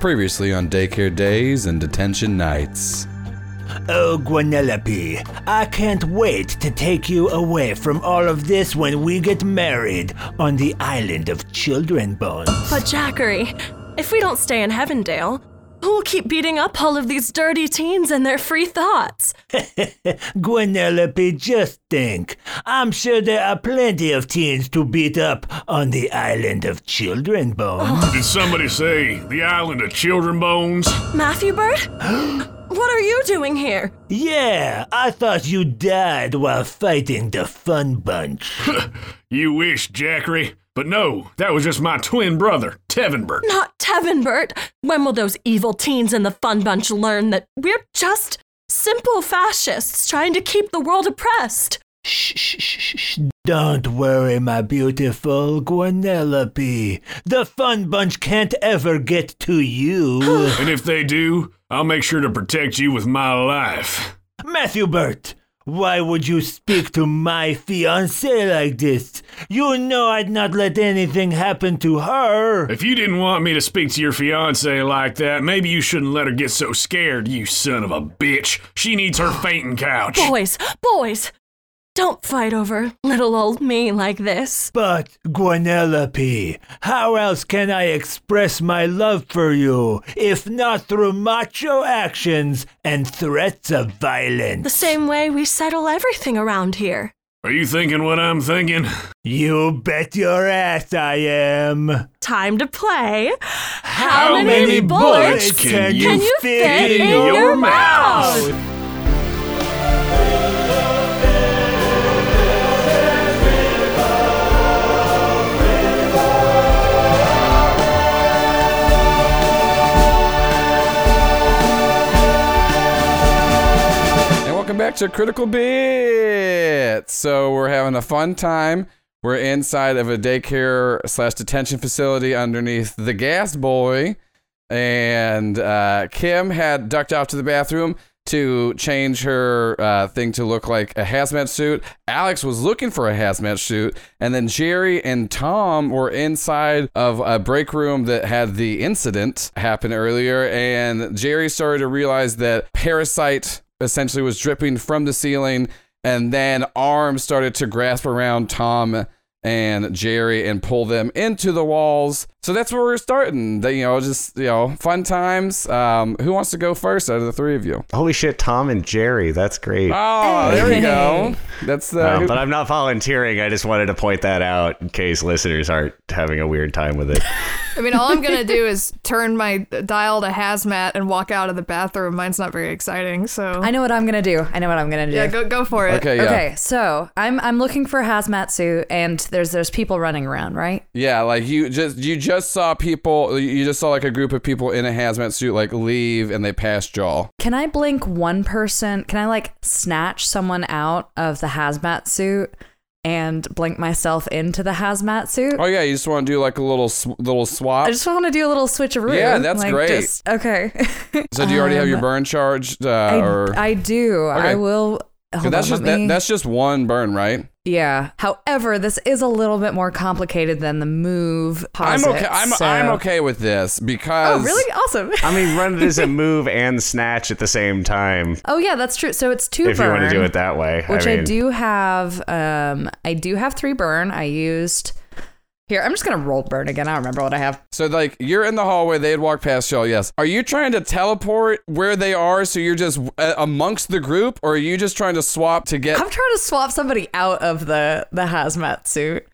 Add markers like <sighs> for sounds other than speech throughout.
Previously on daycare days and detention nights. Oh, Guanelope, I can't wait to take you away from all of this when we get married on the island of Children Bones. But Jackery, if we don't stay in Heavendale, who'll keep beating up all of these dirty teens and their free thoughts? <laughs> Guanelope, just think. I'm sure there are plenty of teens to beat up on the island of Children Bones. <gasps> Did somebody say the island of children bones? Matthew Bird? <gasps> what are you doing here? Yeah, I thought you died while fighting the Fun Bunch. <laughs> You wish, Jackery. But no, that was just my twin brother, Tevinbert. Not Tevinbert. When will those evil teens in the Fun Bunch learn that we're just simple fascists trying to keep the world oppressed? Shh, shh, shh, shh. Don't worry, my beautiful Guanelope. The Fun Bunch can't ever get to you. And if they do, I'll make sure to protect you with my life. Matthew Burt, why would you speak to my fiancée like this? You know I'd not let anything happen to her. If you didn't want me to speak to your fiance like that, maybe you shouldn't let her get so scared, you son of a bitch. She needs her fainting couch. Boys, boys, don't fight over little old me like this. But, Guanelope, how else can I express my love for you if not through macho actions and threats of violence? The same way we settle everything around here. Are you thinking what I'm thinking? You bet your ass I am. Time to play. How, many bullets can you fit in your mouth? And back to Critical Bit. So we're having a fun time. We're inside of a daycare slash detention facility underneath the gas boy. And uh, Kim had ducked out to the bathroom to change her uh, thing to look like a hazmat suit. Alex was looking for a hazmat suit. And then Jerry and Tom were inside of a break room that had the incident happen earlier. And Jerry started to realize that Parasite essentially was dripping from the ceiling and then arms started to grasp around Tom and Jerry and pull them into the walls. So that's where we're starting. The, you know, just you know, fun times. Um, who wants to go first out of the three of you? Holy shit, Tom and Jerry. That's great. Oh, there we go. That's the. Uh, but I'm not volunteering. I just wanted to point that out in case listeners aren't having a weird time with it. <laughs> I mean, all I'm gonna do is turn my dial to hazmat and walk out of the bathroom. Mine's not very exciting, so I know what I'm gonna do. I know what I'm gonna do. yeah, go go for it. okay, yeah, Okay, so I'm I'm looking for a hazmat suit, and there's there's people running around, right? yeah. Like you just you just saw people. You just saw like a group of people in a hazmat suit like leave and they passed Jaw. Can I blink one person? Can I like snatch someone out of the hazmat suit and blink myself into the hazmat suit? Oh yeah, you just want to do like a little sw- little swap. I just want to do a little switcheroo. Yeah, that's like, great. just- okay. <laughs> so do you already have your Um, burn charged? Uh, I, or I do. Okay. I will. That's on, just let that, that's just one burn, right? Yeah. However, this is a little bit more complicated than the move. I'm okay. I'm so- I'm okay with this because Oh, really? Awesome. I mean, run it as a move and snatch at the same time Oh yeah, that's true. So it's two if burn. you want to do it that way. which I, I, do have. Um, I do have three burn. I used here. I'm just gonna roll burn again. I don't remember what I have. So like you're in the hallway, they had walked past y'all. Yes. Are you trying to teleport where they are so you're just uh, amongst the group, or are you just trying to swap to get? I'm trying to swap somebody out of the the hazmat suit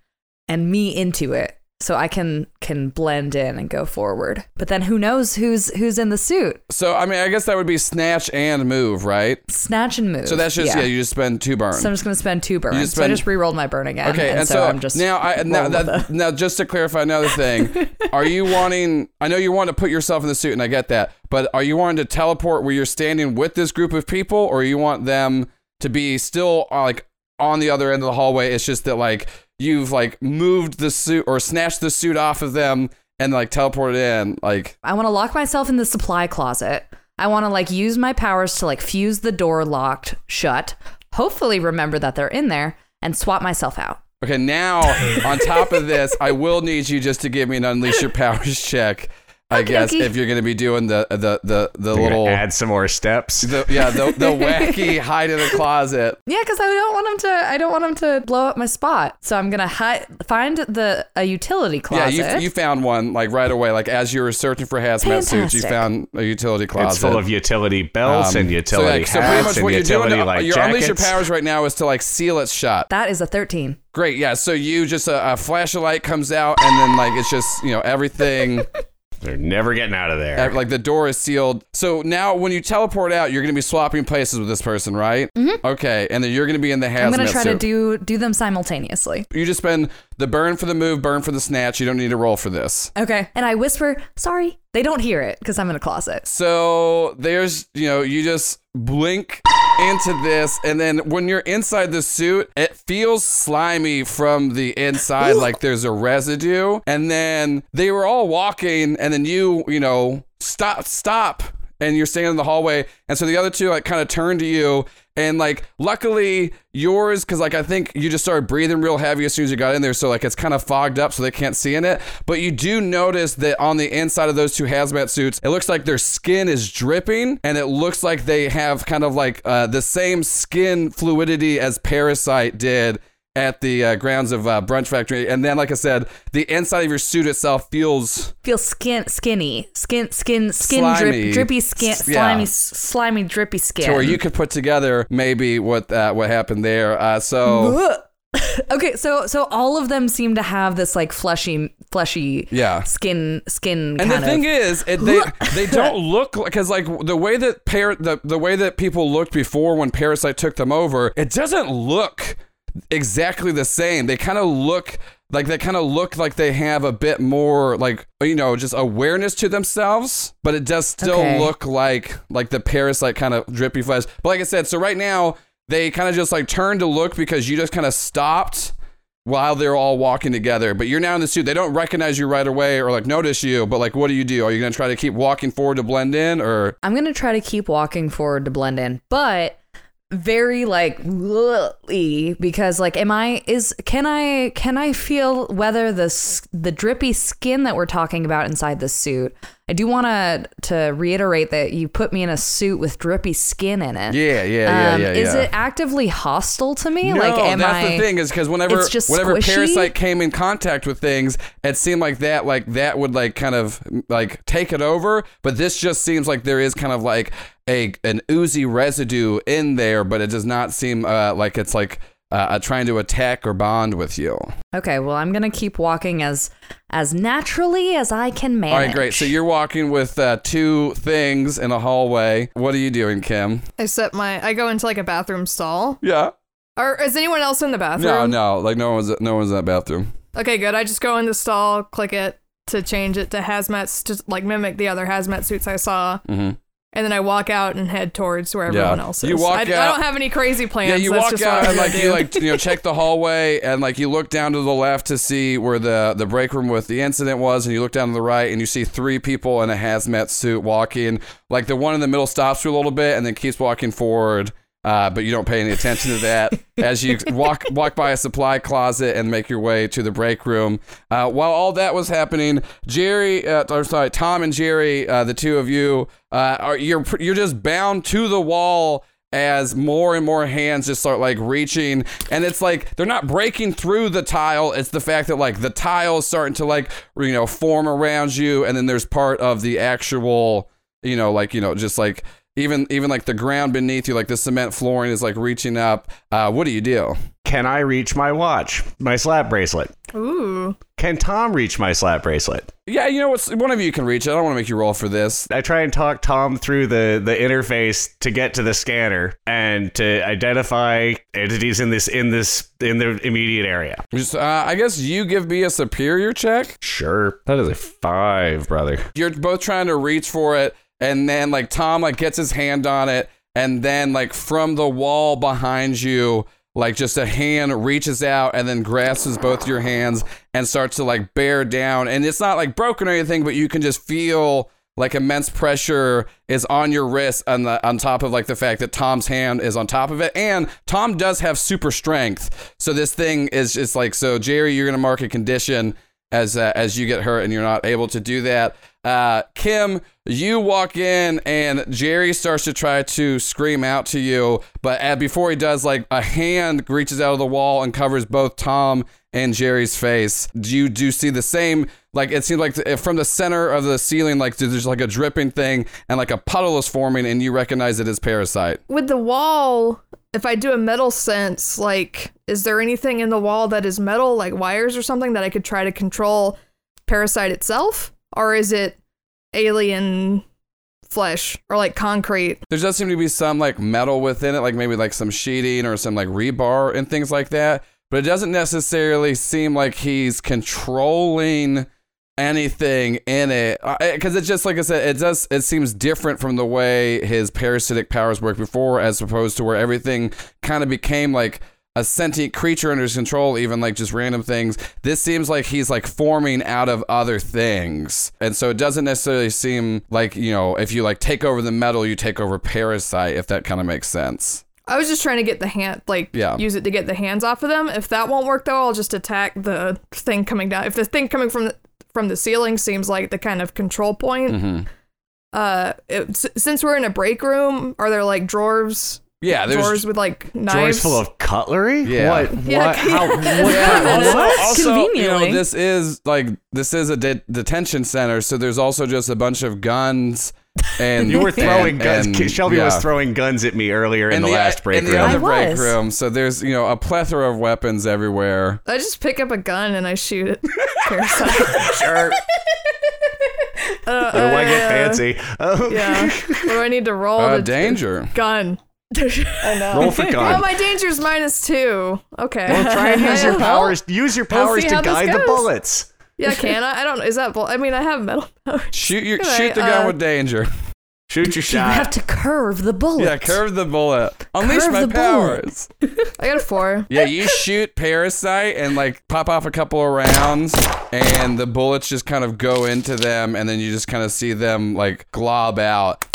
and me into it, so I can can blend in and go forward. But then who knows who's who's in the suit? So I mean, I guess that would be snatch and move, right? Snatch and move. So that's just yeah, you just spend two burns. so I'm just gonna spend two burn. just so I just re-rolled my burn again. Okay, and, so, I'm just now I now that, now just to clarify another thing, <laughs> are you wanting? I know you want to put yourself in the suit, and I get that, but are you wanting to teleport where you're standing with this group of people, or you want them to be still uh, like on the other end of the hallway? It's just that like you've like moved the suit or snatched the suit off of them and like teleported in, like I want to lock myself in the supply closet. I want to like use my powers to like fuse the door locked shut. Hopefully, remember that they're in there and swap myself out. Okay, now on top of this, I will need you just to give me an unleash your powers check. I guess Okey-dokey. if you're gonna be doing the the the the You're gonna little add some more steps. the, yeah the the <laughs> wacky hide in the closet. Yeah, because I don't want him to. I don't want him to blow up my spot. So I'm gonna hi- find the a utility closet. Yeah, you you found one like right away. Like as you were searching for hazmat suits, you Fantastic. found a utility closet. It's full of utility belts Um, and utility so, like, so pretty hats much and what you're doing, utility to, like your unleash your powers right now is to like seal it shut. that is a 13. Great, yeah. So you just a, a flash of light comes out, and then like it's just you know everything. <laughs> They're never getting out of there. Like the door is sealed. So now when you teleport out, you're gonna be swapping places with this person, right? Mm-hmm. Okay, and then you're gonna be in the hazmat I'm gonna try to do do them simultaneously. You just spend the burn for the move, burn for the snatch. You don't need to roll for this. Okay. And I whisper, "Sorry." They don't hear it because I'm in a closet. So there's, you know, you just blink into this, and then when you're inside the suit, it feels slimy from the inside, like there's a residue. And then they were all walking, and then you, you know, stop, stop, and you're standing in the hallway, and so the other two like kind of turn to you. And like, luckily yours, because like I think you just started breathing real heavy as soon as you got in there, so like it's kind of fogged up, so they can't see in it. But you do notice that on the inside of those two hazmat suits, it looks like their skin is dripping, and it looks like they have kind of like uh, the same skin fluidity as Parasite did at the uh, grounds of uh, Brunch Factory. And then, like I said, the inside of your suit itself feels Feel skin skinny, skin skin skin Slimy. drip drippy skin S- yeah. slimy slimy drippy skin. to where you could put together maybe what uh, what happened there. Uh, so <laughs> okay, so so all of them seem to have this like fleshy fleshy yeah. skin skin And the thing of is, it, they <laughs> they don't look because like the way that par- the the way that people looked before when Parasite took them over, it doesn't look exactly the same. They kind of look like they kind of look like they have a bit more like you know just awareness to themselves, but it does still Okay. look like like the Parasite kind of drippy flesh. But like I said, so right now they kind of just like turn to look because you just kind of stopped while they're all walking together. But you're now in the suit. They don't recognize you right away or like notice you. But like, what do you do? Are you gonna try to keep walking forward to blend in, or I'm gonna try to keep walking forward to blend in, but very like because like am I is can I can I feel whether the the drippy skin that we're talking about inside the suit? I do want to to reiterate that you put me in a suit with drippy skin in it. yeah, yeah, yeah, Um, yeah, Is yeah. it actively hostile to me? No, like, am that's I? the thing is because whenever whenever squishy? Parasite came in contact with things, it seemed like that like that would like kind of like take it over. But this just seems like there is kind of like a an oozy residue in there, but it does not seem uh, like it's like uh, trying to attack or bond with you. Okay, well, I'm gonna keep walking as as naturally as I can manage. All right, great. So you're walking with uh, two things in a hallway. What are you doing, Kim? I set my. I go into like a bathroom stall. Yeah. Or is anyone else in the bathroom? no, no. like no one's no one's in that bathroom. Okay, good. I just go in the stall, click it to change it to hazmat, to like mimic the other hazmat suits I saw, Mhm. And then I walk out and head towards where everyone else is. You walk I, I don't have any crazy plans. Yeah, you That's walk out and like do. you like you know check the hallway and like you look down to the left to see where the the break room with the incident was, and you look down to the right and you see three people in a hazmat suit walking. Like the one in the middle stops for a little bit and then keeps walking forward. Uh, but you don't pay any attention to that. <laughs> As you walk walk by a supply closet and make your way to the break room. Uh, while all that was happening, Jerry, uh, or sorry, Tom and Jerry, uh, the two of you, uh, are you're you're just bound to the wall as more and more hands just start like reaching. And it's like they're not breaking through the tile. It's the fact that like the tile is starting to like you know form around you. And then there's part of the actual you know like you know just like even even like the ground beneath you like the cement flooring is like reaching up uh what do you do Can I reach my watch, my slap bracelet? Ooh. Can Tom reach my slap bracelet? yeah you know what one of you can reach it i don't want to make you roll for this I try and talk Tom through the, the interface to get to the scanner and to identify entities in this in this in the immediate area. just uh, i guess you give me a superior check Sure, that is a five, brother. you're both trying to reach for it and then like tom like gets his hand on it and then like from the wall behind you like just a hand reaches out and then grasps both your hands and starts to like bear down. And it's not like broken or anything but you can just feel like immense pressure is on your wrist on the on top of like the fact that Tom's hand is on top of it. And Tom does have super strength. So this thing is just like so Jerry you're gonna mark a condition as uh, as you get hurt and you're not able to do that. Uh, Kim, you walk in and Jerry starts to try to scream out to you, but before he does, like a hand reaches out of the wall and covers both Tom and Jerry's face. Do you do you see the same? Like it seems like from the center of the ceiling, like there's like a dripping thing and like a puddle is forming, and you recognize it as parasite. With the wall, if I do a metal sense, like, is there anything in the wall that is metal, like wires or something, that I could try to control Parasite itself? Or is it alien flesh or like concrete? There does seem to be some like metal within it, like maybe like some sheeting or some like rebar and things like that. But it doesn't necessarily seem like he's controlling anything in it because it's just like I said, it does. It seems different from the way his parasitic powers worked before, as opposed to where everything kind of became like a sentient creature under his control, even like just random things. This seems like he's like forming out of other things. And so it doesn't necessarily seem like, you know, if you like take over the metal, you take over parasite, if that kind of makes sense. I was just trying to get the hand, like, Yeah. use it to get the hands off of them. If that won't work though, I'll just attack the thing coming down. If the thing coming from the, from the ceiling seems like the kind of control point, Mm-hmm. uh, it, since we're in a break room, are there like drawers, Yeah, there's drawers with like knives? Drawers full of cutlery? Yeah. What? Yeah, What? How? <laughs> What? Yeah, also, also, you know, this is like this is a de- detention center, so there's also just a bunch of guns and <laughs> You were throwing and- guns. and- Shelby was throwing guns at me earlier in the, last break in the other I break was. room. So there's you know a plethora of weapons everywhere. I just pick up a gun and I shoot it. <laughs> Parasite. sure. Uh, Oh, I get uh, fancy. Oh, Yeah. What do I need to roll? Uh, to- danger. Gun. <laughs> I know. Roll for <laughs> Oh, gun. my danger's minus two. Okay. Well, try and use your <laughs> powers. Use your powers to guide the bullets. Yeah, can I? I don't. Is that? Bull- I mean, I have metal powers. Shoot your Anyway, shoot the gun uh, with danger. Shoot your shot. You have to curve the bullet. Yeah, curve the bullet. Unleash Curve my the bullet. powers. I got a four. Yeah, you shoot parasite and like pop off a couple of rounds, and the bullets just kind of go into them, and then you just kind of see them like glob out.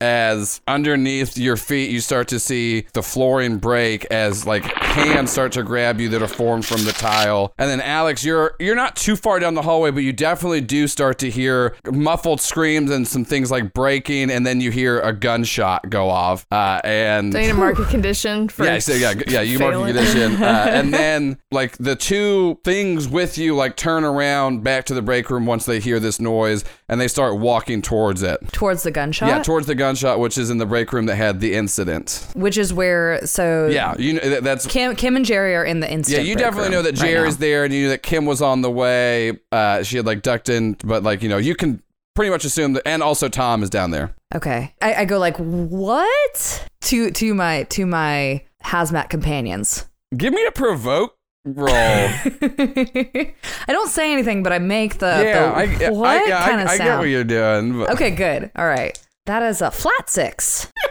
As underneath your feet, you start to see the flooring break as like hands start to grab you that are formed from the tile. And then Alex, you're you're not too far down the hallway, but you definitely do start to hear muffled screams and some things like breaking, and then you hear a gunshot go off. Uh, and Do I need a <laughs> condition for? yeah, so yeah, yeah, you mark a condition, uh, <laughs> and then like the two things with you like turn around back to the break room once they hear this noise, and they start walking towards it. Towards the gunshot. Yeah, towards the gunshot, which is in the break room that had the incident. which is where so Yeah, you know that's. Kim Kim and Jerry are in the incident. Yeah, you definitely know that right Jerry's now. there, and you knew that Kim was on the way. Uh, she had like ducked in, but like you know, you can pretty much assume that, and also Tom is down there. Okay, I, I go like what to to my to my hazmat companions. Give me a provoke roll. <laughs> I don't say anything, but I make the, yeah, the I, I, what kind I, of I get what you're doing. But. Okay, good. All right, that is a flat six. <laughs>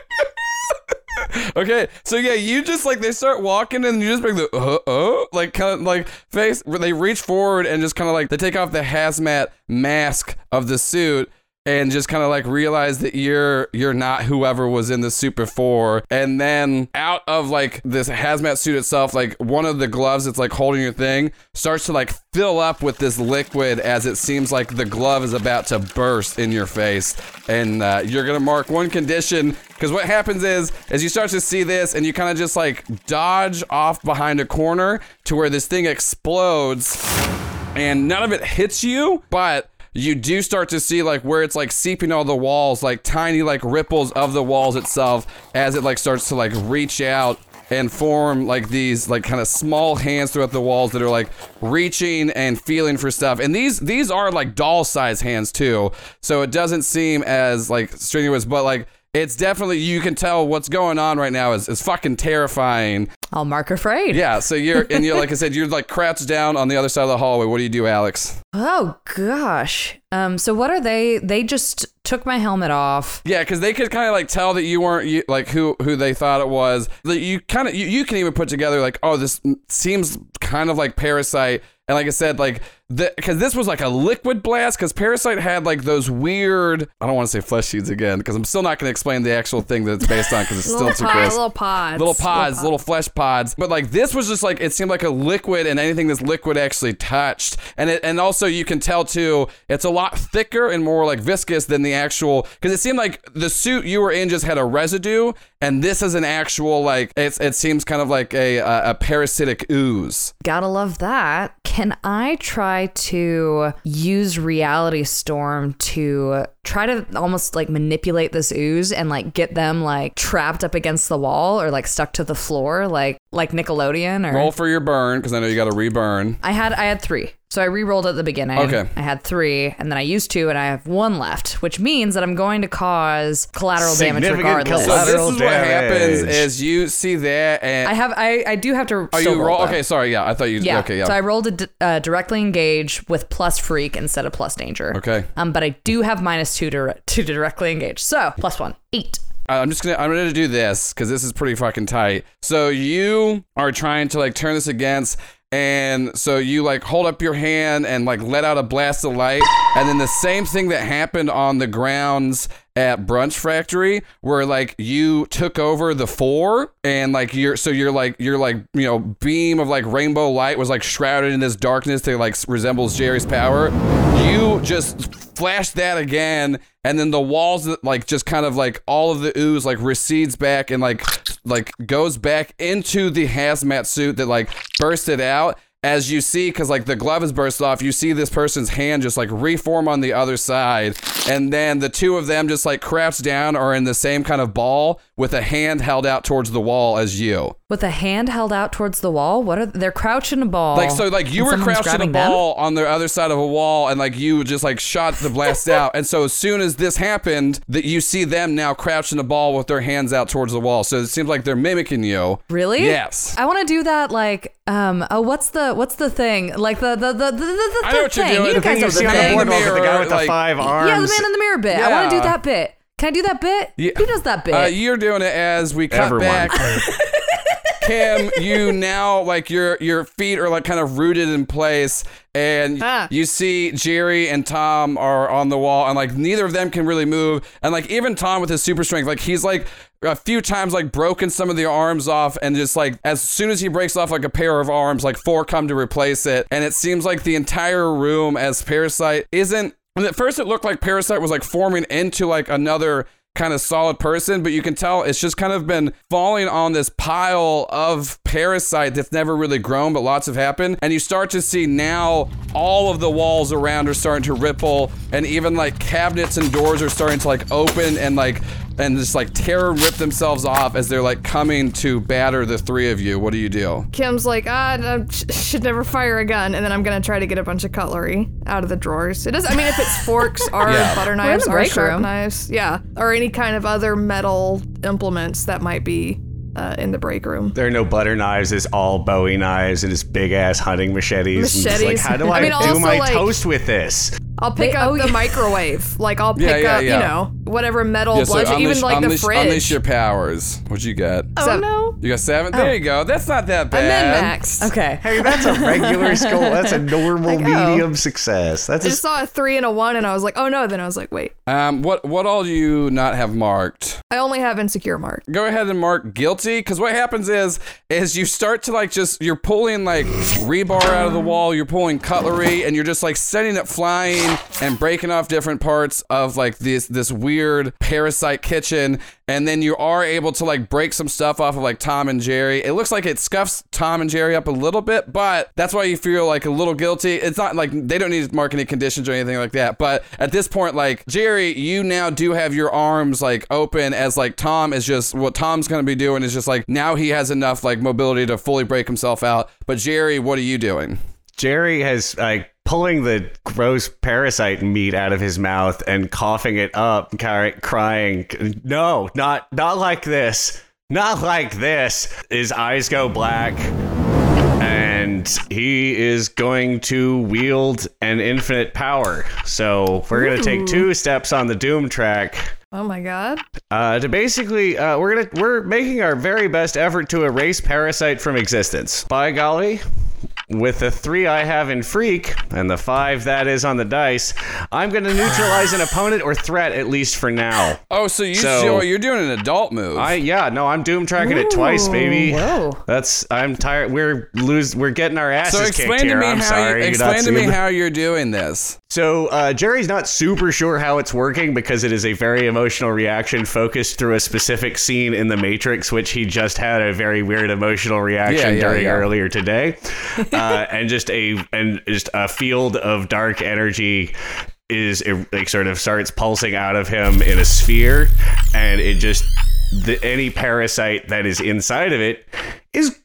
Okay, so yeah, you just like they start walking and you just make the uh oh like kind of like face they reach forward and just kind of like they take off the hazmat mask of the suit and just kind of like realize that you're you're not whoever was in the suit before. And then out of like this hazmat suit itself like one of the gloves that's like holding your thing starts to like fill up with this liquid as it seems like the glove is about to burst in your face. And uh, you're gonna mark one condition because what happens is as you start to see this and you kind of just like dodge off behind a corner to where this thing explodes and none of it hits you, but you do start to see like where it's like seeping all the walls, like tiny like ripples of the walls itself as it like starts to like reach out and form like these like kind of small hands throughout the walls that are like reaching and feeling for stuff. And these these are like doll size hands too. So it doesn't seem as like strenuous, but like it's definitely you can tell what's going on right now is, is fucking terrifying. I'll mark afraid. Yeah, so you're and you're like I said, you're like crouched down on the other side of the hallway. What do you do, Alex? Oh gosh. Um. So what are they? They just took my helmet off. Yeah, because they could kind of like tell that you weren't you, like who who they thought it was. That you kind of you, you can even put together like, oh, this seems kind of like Parasite, And like I said, like because this was like a liquid blast because Parasite had like those weird. I don't want to say flesh seeds again because I'm still not going to explain the actual thing that it's based on because it's <laughs> still too gross. little pods. Little pods, little flesh pods. But like this was just like it seemed like a liquid, and anything this liquid actually touched, and it, and also you can tell too, it's a lot thicker and more like viscous than the actual. Because it seemed like the suit you were in just had a residue, and this is an actual like it's it seems kind of like a a, a parasitic ooze. Gotta love that. Can I try to use Reality Storm to try to almost like manipulate this ooze and like get them like trapped up against the wall or like stuck to the floor, like like Nickelodeon or Roll for your burn because I know you got to reburn. I had I had three. So I re-rolled at the beginning. Okay. I had three, and then I used two, and I have one left, which means that I'm going to cause collateral damage Significant regardless. So this Collateral is what happens damage. is you see that and I have I, I do have to. oh still you roll though. okay sorry yeah I thought you Yeah. okay yeah So I rolled a d- uh, directly engage with plus freak instead of plus danger. okay Um, but I do have minus two to to directly engage. So plus one, eight. I'm just gonna I'm gonna do this because this is pretty fucking tight. So you are trying to like turn this against, and so you like hold up your hand and like let out a blast of light, and then the same thing that happened on the grounds at Brunch Factory, where like you took over the four, and like you're so you're like you're like you know beam of like rainbow light was like shrouded in this darkness that like resembles Jerry's power. You just flash that again and then the walls like just kind of like all of the ooze like recedes back and like like goes back into the hazmat suit that like bursted out as you see because like the glove is burst off you see this person's hand just like reform on the other side and then the two of them just like crouch down or in the same kind of ball with a hand held out towards the wall as you With a hand held out towards the wall. What are they're crouching a ball? like so like you were someone's crouched in a grabbing them? ball on the other side of a wall and like you just like shot the blast <laughs> out and so as soon as this happened that you see them now crouched in a ball with their hands out towards the wall so it seems like they're mimicking you Really? yes I want to do that. Like, um, oh, what's the what's the thing? Like the the the the, the, the I know what you're thing. doing. You The guys thing know you the see on the thing. boardwalk with the guy mirror, with the five arms. Yeah, the man in the mirror bit. I want to do that bit. Can I do that bit? Yeah. Who does that bit? uh, you're doing it as we cut Everyone. back <laughs> Kim, you now like your your feet are like kind of rooted in place, and Ah. you see Jerry and Tom are on the wall, and like neither of them can really move, and like even Tom with his super strength, like he's like a few times like broken some of the arms off, and just like as soon as he breaks off like a pair of arms, like four come to replace it, and it seems like the entire room as Parasite isn't. And at first, it looked like Parasite was like forming into like another kind of solid person, but you can tell it's just kind of been falling on this pile of parasite that's never really grown, but lots have happened. And you start to see now all of the walls around are starting to ripple, and even like cabinets and doors are starting to like open and like and just like tear and rip themselves off as they're like coming to batter the three of you. What do you do? Kim's like, ah, I sh- should never fire a gun, and then I'm gonna try to get a bunch of cutlery out of the drawers. It does. I mean, if it's forks <laughs> or Yeah. butter in knives the or break sharp room. knives, yeah, or any kind of other metal implements that might be uh, in the break room. There are no butter knives. It's all Bowie knives and it's big ass hunting machetes. And it's like, Machetes. how do I I, mean, do my like- toast with this? I'll pick They- up oh, the yeah. microwave. <laughs> Like I'll pick Yeah, yeah, up, yeah. you know, whatever metal Yeah, so bludgeon, unleash, even like unleash, the fridge. unleash your powers. What'd you get? oh no. You got seven? There you go. That's not that I'm bad. min maxed. Okay. Hey, that's a regular skull. That's a <laughs> normal Like, oh. medium success. That's I a just saw a three and a one, and I was like, oh no. Then I was like, wait, Um, what what all do you not have marked? I only have insecure mark. go ahead and mark guilty because what happens is is you start to like just you're pulling like rebar out of the wall you're pulling cutlery and you're just like setting it flying and breaking off different parts of like this this weird parasite kitchen. And then you are able to like break some stuff off of like Tom and Jerry. It looks like it scuffs Tom and Jerry up a little bit but that's why you feel like a little guilty. It's not like they don't need to mark any conditions or anything like that but at this point like Jerry you now do have your arms like open as like Tom is just what Tom's gonna be doing is just like now he has enough like mobility to fully break himself out. But Jerry what are you doing? Jerry has like pulling the gross parasite meat out of his mouth and coughing it up, crying, "No, not not like this, not like this." His eyes go black, and he is going to wield an infinite power. So we're gonna take two steps on the doom track. Oh my god. Uh, to basically, uh, we're gonna we're making our very best effort to erase parasite from existence. By golly, with the three I have in Freak and the five that is on the dice, I'm going to neutralize an <sighs> opponent or threat at least for now. Oh, so you So- so oh, you're doing an adult move. I yeah no I'm doom tracking it twice baby. whoa. That's I'm tired. We're lose. We're getting our asses so kicked explain here. to me I'm how sorry. you, You're explain to me how you're doing this. So uh, Jerry's not super sure how it's working because it is a very emotional reaction focused through a specific scene in The Matrix, which he just had a very weird emotional reaction Yeah, yeah, during yeah. earlier today, <laughs> uh, and just a and just a field of dark energy is it, like sort of starts pulsing out of him in a sphere, and it just the, any parasite that is inside of it is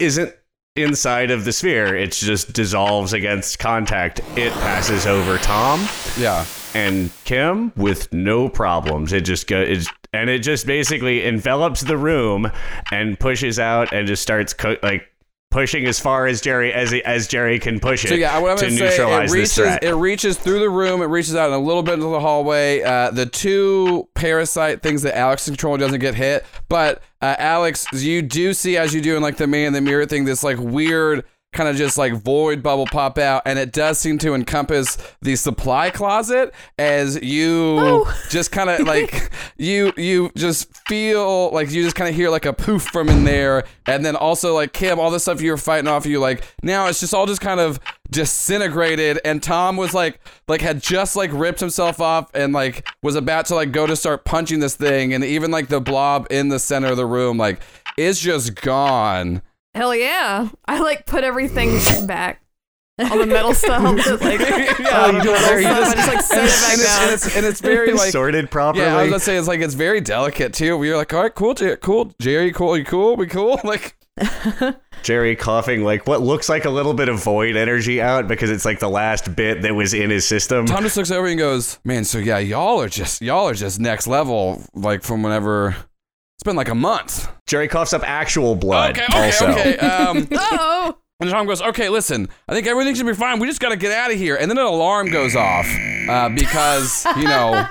isn't inside of the sphere. It just dissolves against contact. It passes over Tom Yeah. and Kim with no problems. It just goes and it just basically envelops the room and pushes out and just starts co- like pushing as far as Jerry as as Jerry can push it So yeah, what I'm to say, it neutralize this reaches threat. it reaches through the room, it reaches out in a little bit into the hallway. Uh, the two parasite things that Alex is controlling doesn't get hit, but uh, Alex, you do see as you do in like the man in the mirror thing, this like weird kind of just like void bubble pop out, and it does seem to encompass the supply closet as you oh. just kind of like <laughs> you you just feel like you just kind of hear like a poof from in there, and then also like Kim, all the stuff you were fighting off, you like now it's just all just kind of disintegrated and Tom was like like had just like ripped himself off and like was about to like go to start punching this thing and even like the blob in the center of the room like is just gone. Hell yeah. I like put everything back. All the metal <laughs> stuff. that, like, <laughs> Yeah, you do it very- stuff, I just like set and, it it's, back down. and, it's, and it's very like sorted properly. yeah, I was gonna say it's like it's very delicate too. We were like, all right, cool, Jer- cool, Jerry, cool, you cool, we cool, <laughs> like Jerry coughing like what looks like a little bit of void energy out because it's like the last bit that was in his system. Tom just looks over and goes, "Man, so yeah, y'all are just y'all are just next level. Like from whenever it's been like a month." Jerry coughs up actual blood. Okay, okay, also. okay. Um, <laughs> Oh, and Tom goes, "Okay, listen, I think everything should be fine. We just got to get out of here." And then an alarm goes off uh, because you know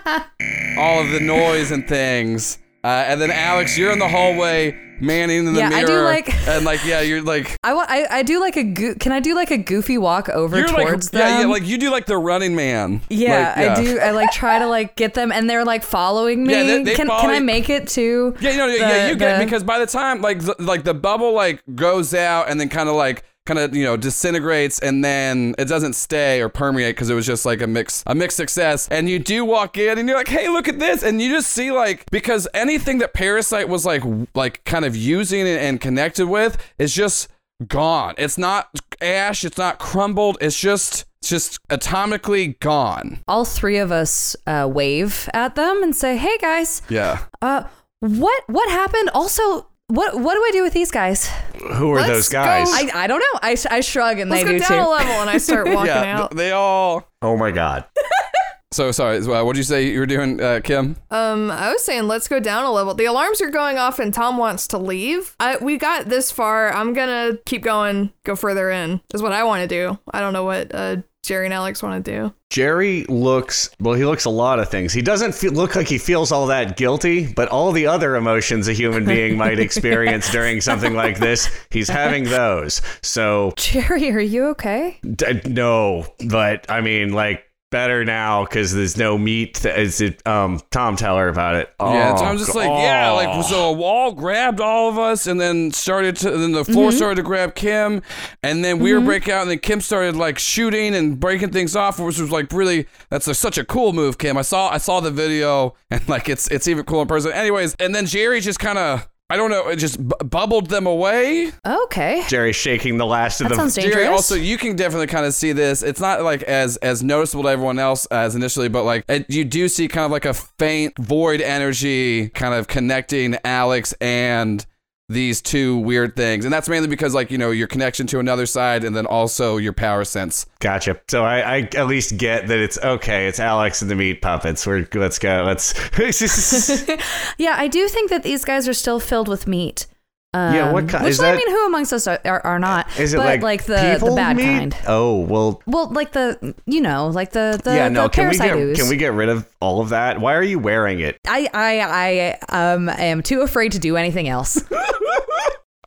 all of the noise and things. Uh, and then Alex, you're in the hallway, manning in the Yeah, I mirror, do like- <laughs> and like yeah, you're like. I, I, I do like a go- can I do like a goofy walk over You're like, towards yeah, yeah, like you do like the running man. Yeah, Like, I do. I like try to like get them, and they're like following me. Yeah, they- they can follow can I make it to? Yeah, you know, yeah, you get the- because by the time like the, like the bubble like goes out and then kind of like kind of you know disintegrates and then it doesn't stay or permeate because it was just like a mix a mixed success. And you do walk in and you're like hey look at this. And you just see like because anything that parasite was like like kind of using and, connected with is just gone. It's not ash it's not crumbled it's just just atomically gone. All three of us uh, wave at them and say, "Hey guys, yeah. Uh, what what happened? Also, what what do I do with these guys? Who are Let's those guys? I, I don't know. I, I shrug and let's they go do down a too. level and I start <laughs> walking yeah out. th- they all oh my god. <laughs> so sorry uh, what did you say you were doing uh, kim Um, I was saying let's go down a level. The alarms are going off and Tom wants to leave. I we got this far. I'm gonna keep going, go further in. Is what I want to do. I don't know what uh Jerry and Alex want to do. Jerry looks well. He looks a lot of things. He doesn't feel, look like he feels all that guilty, but all the other emotions a human being <laughs> might experience during something like this, he's having those. So Jerry, are you okay? d- no, but I mean, like better now because there's no meat. To, is it? Um, Tom, tell her about it. Yeah, Oh, so I'm just like, yeah, oh. like so a wall grabbed all of us, and then started to, and then the floor started to grab Kim, and then we were breaking out, and then Kim started like shooting and breaking things off, which was like really that's a, such a cool move, Kim. I saw I saw the video, and like it's it's even cool in person. Anyways, and then Jerry just kind of I don't know, it just bu- bubbled them away. Okay, Jerry shaking the last of that the. sounds dangerous. Jerry, also you can definitely kind of see this. It's not like as as noticeable to everyone else as initially, but like it, you do see kind of like a faint void energy kind of connecting Alex and these two weird things, and that's mainly because like you know your connection to another side, and then also your power sense. Gotcha. So I, I at least get that it's okay. It's Alex and the meat puppets. We're let's go. Let's. <laughs> <laughs> yeah, I do think that these guys are still filled with meat. Um, Yeah, what ki- Which is I that- mean, who amongst us are, are, are not? Is it but like, the the bad meat? kind? Oh well. Well, like the you know, like the the, yeah. No. the Can we parasite get can we get rid of all of that? Why are you wearing it? I I I um am too afraid to do anything else.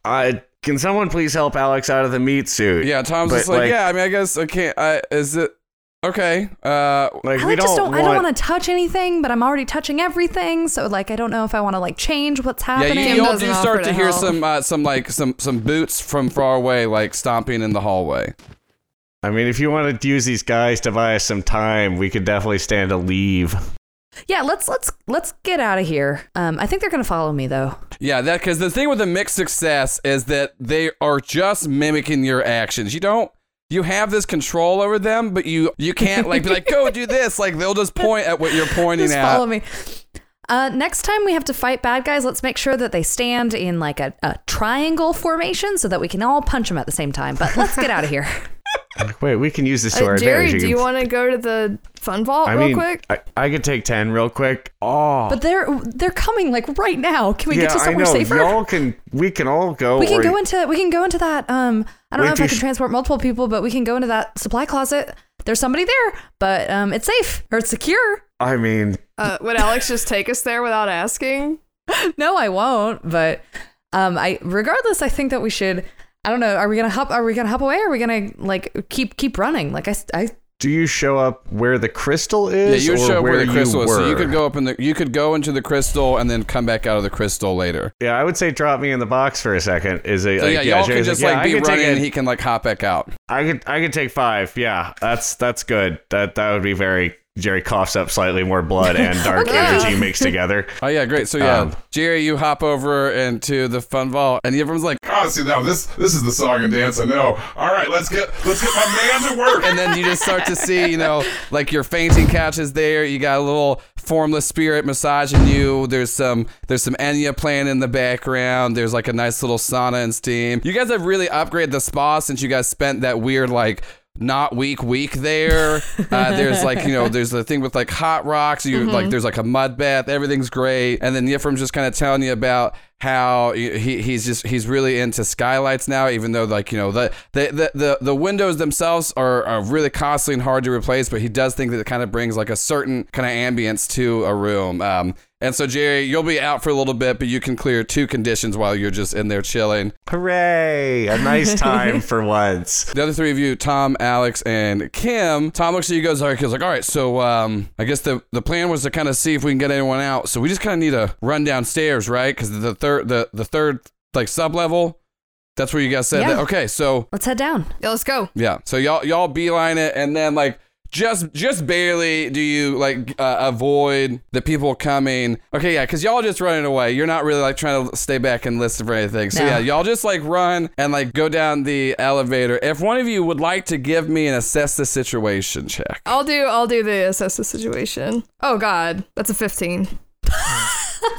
I <laughs> can someone please help Alex out of the meat suit? Yeah, Tom's But, just like, like- yeah. I mean, I guess I can't. I, is it okay? Uh, Like I we like, just don't. want. I don't want to touch anything, but I'm already touching everything. So like, I don't know if I want to like change what's yeah, happening. you, Kim you all do start to to hear help. some uh, some like some some boots from far away, like stomping in the hallway. I mean, if you want to use these guys to buy us some time, we could definitely stand to leave. yeah, let's let's let's get out of here. Um, I think they're gonna follow me though. Yeah, that because the thing with a mixed success is that they are just mimicking your actions. You don't. You have this control over them, but you you can't like be like go do <laughs> this. Like they'll just point at what you're pointing Just at. follow me. Uh, next time we have to fight bad guys, let's make sure that they stand in like a, a triangle formation so that we can all punch them at the same time. But let's get out of here. <laughs> Like, wait, we can use this to Uh, our Jerry, advantage. do you want to go to the fun vault I real mean, quick? I, I could take ten real quick. Oh, But they're they're coming like right now. Can we yeah, get to somewhere I know. safer? Y'all can. We can all go. we can go into we can go into that um I don't Wait, know if I can sh- transport multiple people, but we can go into that supply closet. There's somebody there, but um it's safe or it's secure. I mean, Uh, would Alex just take us there without asking? <laughs> No, I won't, but um I regardless I think that we should I don't know, are we going to hop are we going to hop away or are we going to like keep keep running? Like I I do you show up where the crystal is? Yeah, you show up where the you crystal is, so you could go up in the you could go into the crystal and then come back out of the crystal later. Yeah, I would say drop me in the box for a second. Is it? So like, yeah, y'all can Jerry's just like, like yeah, be running, a- and he can like hop back out. I could I could take five. Yeah, that's that's good. That that would be very. Jerry coughs up slightly more blood and <laughs> dark energy mixed together. Oh yeah, great. So yeah, Um, Jerry, you hop over into the fun vault, and everyone's like, Oh, see now this this is the song and dance I know. All right, let's get let's get my man to work. and then you just start to see, you know, like your fainting couch is there. You got a little formless spirit massaging you. There's some there's some Enya playing in the background. There's like a nice little sauna and steam. You guys have really upgraded the spa since you guys spent that weird like not week week there. <laughs> Uh, there's like you know there's the thing with like hot rocks. You like there's like a mud bath. Everything's great. And then Yifrim's just kind of telling you about how he, he's just he's really into skylights now even though like you know the the the, the, windows themselves are, are really costly and hard to replace but he does think that it kind of brings like a certain kind of ambience to a room um and so jerry you'll be out for a little bit but you can clear two conditions while you're just in there chilling Hooray! A nice time <laughs> for once. the other three of you, Tom, Alex, and Kim. Tom looks at you, goes, all right, he's like, all right, so um, I guess the, the plan was to kind of see if we can get anyone out. So we just kind of need to run downstairs, right? Because the third, the, the third like sub level, that's where you guys said Yeah. that. Okay, so let's head down. Yeah, let's go. yeah, so y'all y'all beeline it, and then like just just barely do you like uh, avoid the people coming. Okay, yeah, because y'all just running away. You're not really like trying to stay back and listen for anything. So No. yeah, y'all just like run and like go down the elevator. If one of you would like to give me an assess the situation check. I'll do I'll do the assess the situation. Oh god, that's a 15.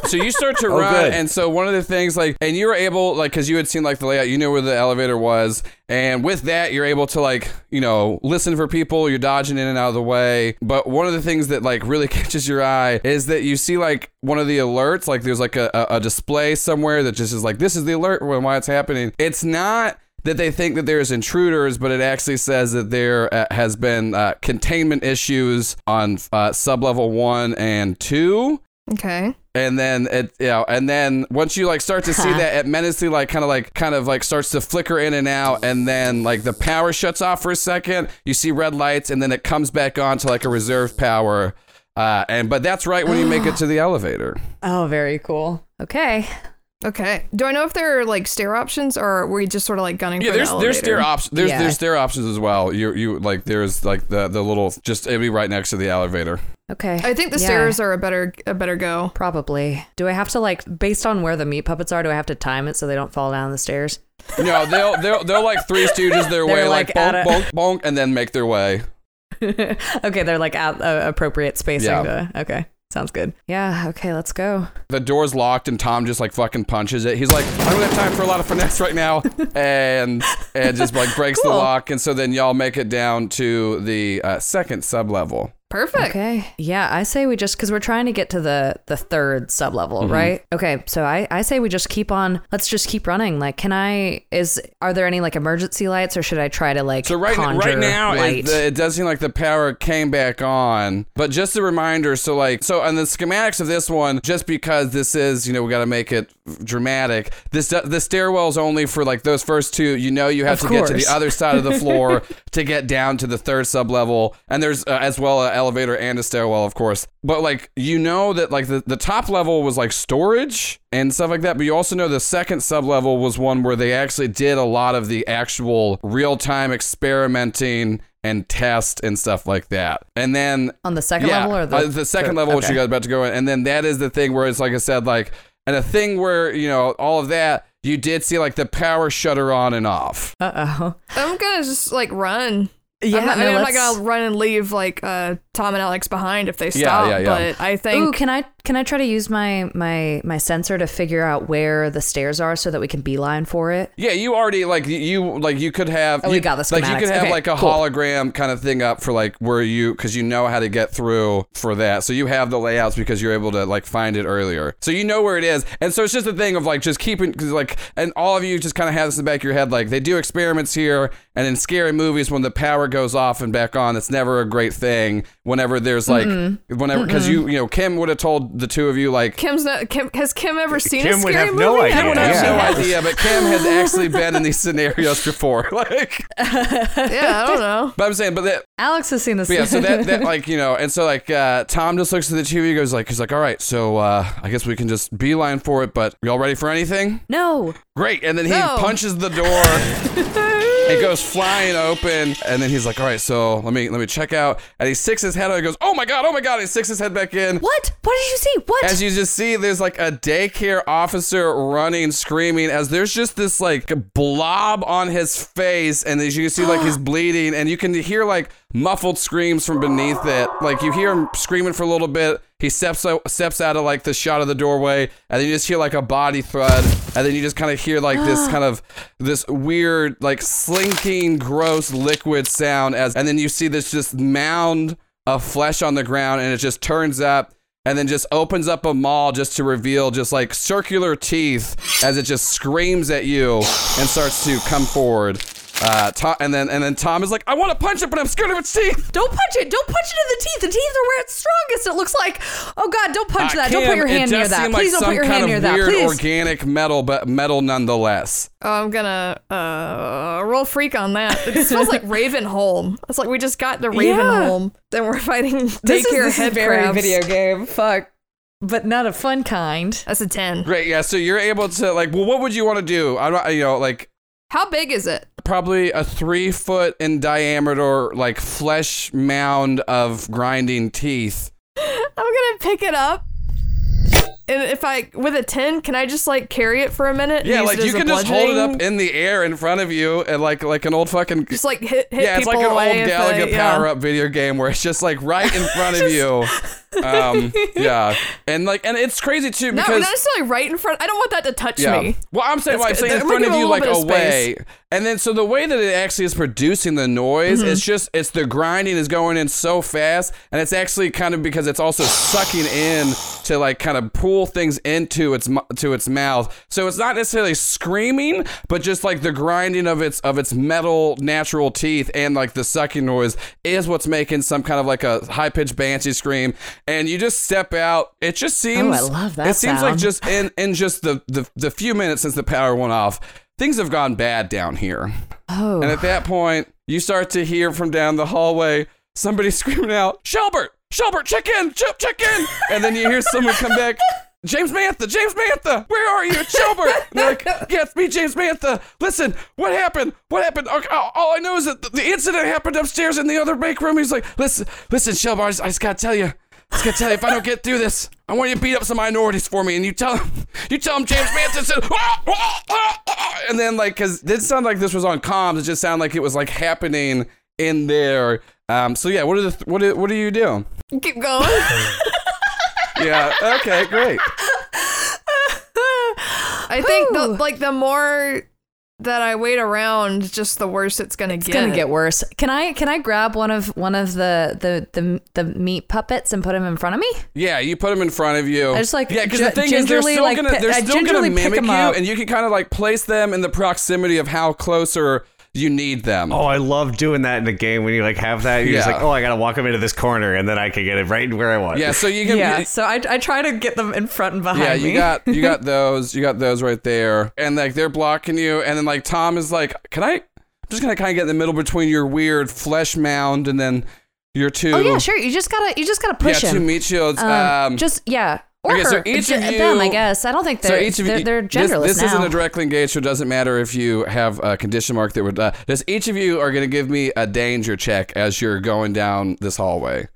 So you start to Oh, run good. and so one of the things like and you were able like because you had seen like the layout you knew where the elevator was and with that you're able to like you know listen for people you're dodging in and out of the way but one of the things that like really <laughs> catches your eye is that you see like one of the alerts like there's like a, a, a display somewhere that just is like this is the alert when why it's happening it's not that they think that there's intruders, but it actually says that there uh, has been uh, containment issues on uh, sublevel one and two Okay. And then it you know and then once you like start to see that it menacingly like kind of like kind of like starts to flicker in and out and then like the power shuts off for a second you see red lights and then it comes back on to like a reserve power uh and but that's right when you make it to the <sighs> elevator Oh, very cool. Okay. Okay. Do I know if there are like stair options or were we just sort of like gunning yeah for there's the there's stair options there's Yeah. there's stair options as well you you like there's like the the little just it'd be right next to the elevator Okay. I think the Yeah. stairs are a better a better go. Probably. Do I have to like based on where the meat puppets are? Do I have to time it so they don't fall down the stairs? no they'll they'll they'll like three stooges their <laughs> way like, like, bonk, a- bonk bonk and then make their way <laughs> okay, they're like at uh, appropriate spacing. Yeah. To, okay, sounds good. Yeah. Okay, let's go. the door's locked and Tom just like fucking punches it. He's like, I don't have time for a lot of finesse right now, <laughs> and and just like breaks the lock. And so then y'all make it down to the uh, second sub level. Perfect. Okay. Yeah, I say we just because we're trying to get to the the third sub level, Mm-hmm. right? Okay, so I I say we just keep on. Let's just keep running. Like, can I? Is are there any like emergency lights, or should I try to like So right right now, it, it does seem like the power came back on. But just a reminder, so like so on the schematics of this one, just because this is you know we got to make it dramatic. This the stairwell is only for like those first two. You know, you have Of to get to the other side of the floor <laughs> to get down to the third sub level, and there's uh, as well an elevator and a stairwell, of course. But like you know that like the the top level was like storage and stuff like that. But you also know the second sub level was one where they actually did a lot of the actual real time experimenting and test and stuff like that. And then On the second level or the, uh, the second third? level, which you guys about to go in, and then that is the thing where it's like I said, like, and a thing where you know all of that, you did see like the power shutter on and off. Uh-oh. I'm gonna just like run. Yeah, I'm not, no, I mean, I'm not gonna run and leave like uh, Tom and Alex behind if they stop. Yeah, stop. yeah, yeah. But I think Ooh, can I can I try to use my my my sensor to figure out where the stairs are so that we can beeline for it? Yeah, you already like you like you could have. Oh, we you, got the Like you could have Okay, like a cool. hologram kind of thing up for like where you because you know how to get through for that. So you have the layouts because you're able to like find it earlier. So you know where it is, and so it's just a thing of like just keeping because like and all of you just kind of have this in the back of your head like they do experiments here, and in scary movies when the power goes off and back on, it's never a great thing. Whenever there's like whenever because you you know Kim would have told the two of you like Kim's not. Kim has Kim ever seen Kim a would scary have no movie? idea. I don't know. I have Yeah. no idea, but Kim has <laughs> actually been in these scenarios before. <laughs> Like, Yeah, I don't know. but I'm saying, but that, Alex has seen this. but yeah, so that, that, like, you know, and so, like, uh, Tom just looks at the TV, goes, like, he's like, all right, so, uh, I guess we can just beeline for it, but y'all ready for anything? no. Great. And then he No. punches the door. It goes flying open, and then he's like, "All right, so let me let me check out." And he sticks his head out. He goes, "Oh my god! Oh my god!" He sticks his head back in. What? What did you see? What? As you just see, there's like a daycare officer running, screaming, as there's just this like blob on his face, and as you can see, like he's <gasps> bleeding, and you can hear like muffled screams from beneath it. Like you hear him screaming for a little bit. He steps out, steps out of like the shot of the doorway, and then you just hear like a body thud, and then you just kind of hear like this <gasps> kind of this weird like slinking, gross liquid sound as, and then you see this just mound of flesh on the ground, and it just turns up and then just opens up a maw just to reveal just like circular teeth as it just screams at you and starts to come forward. Uh, Tom, and then and then Tom is like, I want to punch it, but I'm scared of its teeth. don't punch it. Don't punch it in the teeth. The teeth are where it's strongest. It looks like. Oh God! Don't punch Uh, that. don't put your hand near that. Please like don't put your hand near that. Please. weird organic metal, but metal nonetheless. Oh, I'm gonna uh roll freak on that. It smells like <laughs> Ravenholm. It's like we just got to Ravenholm. Then we're fighting this is, daycare this head is very crabs. video game. Fuck. But not a fun kind. That's a ten. Great, yeah. So you're able to like, well, what would you want to do? I'm not, you know, like How big is it? probably a three foot in diameter, like flesh mound of grinding teeth. <laughs> I'm gonna pick it up. And if I with a ten, can I just like carry it for a minute? Yeah, like you can just hold it up in the air in front of you, and like like an old fucking just like hit hit yeah, it's like an old Galaga I- yeah. power up video game where it's just like right in front <laughs> of you. Um, yeah, and like and it's crazy too Not, because not necessarily right in front. I don't want that to touch yeah. me. Well, I'm saying, well, I'm saying in front of you, like little bit of away, and then so the way that it actually is producing the noise, Mm-hmm. it's just it's the grinding is going in so fast, and it's actually kind of because it's also sucking in to like kind of pull things into its to its mouth. So it's not necessarily screaming, but just like the grinding of its of its metal natural teeth and like the sucking noise is what's making some kind of like a high pitched banshee scream. And you just step out. It just oh, seems. Oh, love that It seems like just in in just the, the the few minutes since the power went off, things have gone bad down here. Oh. And at that point, you start to hear from down the hallway somebody <laughs> screaming out, "Shelbert, Shelbert, check in, check, check in!" And then you hear someone come back. James Mantha, James Mantha, where are you? Shelbert. Like, yeah, it's me, James Mantha. Listen, what happened? What happened? Okay, All all I know is that the incident happened upstairs in the other break room. He's like, listen, listen, Shelbert, I just, I just gotta tell you, I just gotta tell you, if I don't get through this, I want you to beat up some minorities for me. And you tell them, you tell them James Manson said, "Ah, ah, ah, ah," and then like, cause it didn't sound like this was on comms. It just sounded like it was like happening in there. Um, so yeah, what are the, what do, what do you do? Keep going. <laughs> Yeah. Okay. Great. <laughs> I think the, like the more that I wait around, just the worse it's gonna It's get. It's gonna get worse. Can I can I grab one of one of the the the, the meat puppets and put him in front of me? Yeah, you put them in front of you. I just, like, yeah, because gi- the thing is, they're still like, gonna pi- they're still gonna gingerly pick mimic 'em you, up. and you can kind of like place them in the proximity of how close or you need them. Oh, I love doing that in a game when you like have that. You're just like, oh, I gotta walk them into this corner, and then I can get it right where I want. Yeah, so you can Yeah, so I, I try to get them in front and behind Yeah, me. you got you <laughs> got those, you got those right there, and like they're blocking you, and then like Tom is like, "Can I?" I'm just gonna kind of get in the middle between your weird flesh mound and then your two. Oh yeah, sure. You just gotta you just gotta push yeah, push two meat shields. Um, Um, just yeah. Or okay, so her. each J- of them, I guess. I don't think they're each of they're, they're this, genderless this now. isn't a directly engaged, so it doesn't matter if you have a condition mark that would. Uh, just each of you are gonna give me a danger check as you're going down this hallway.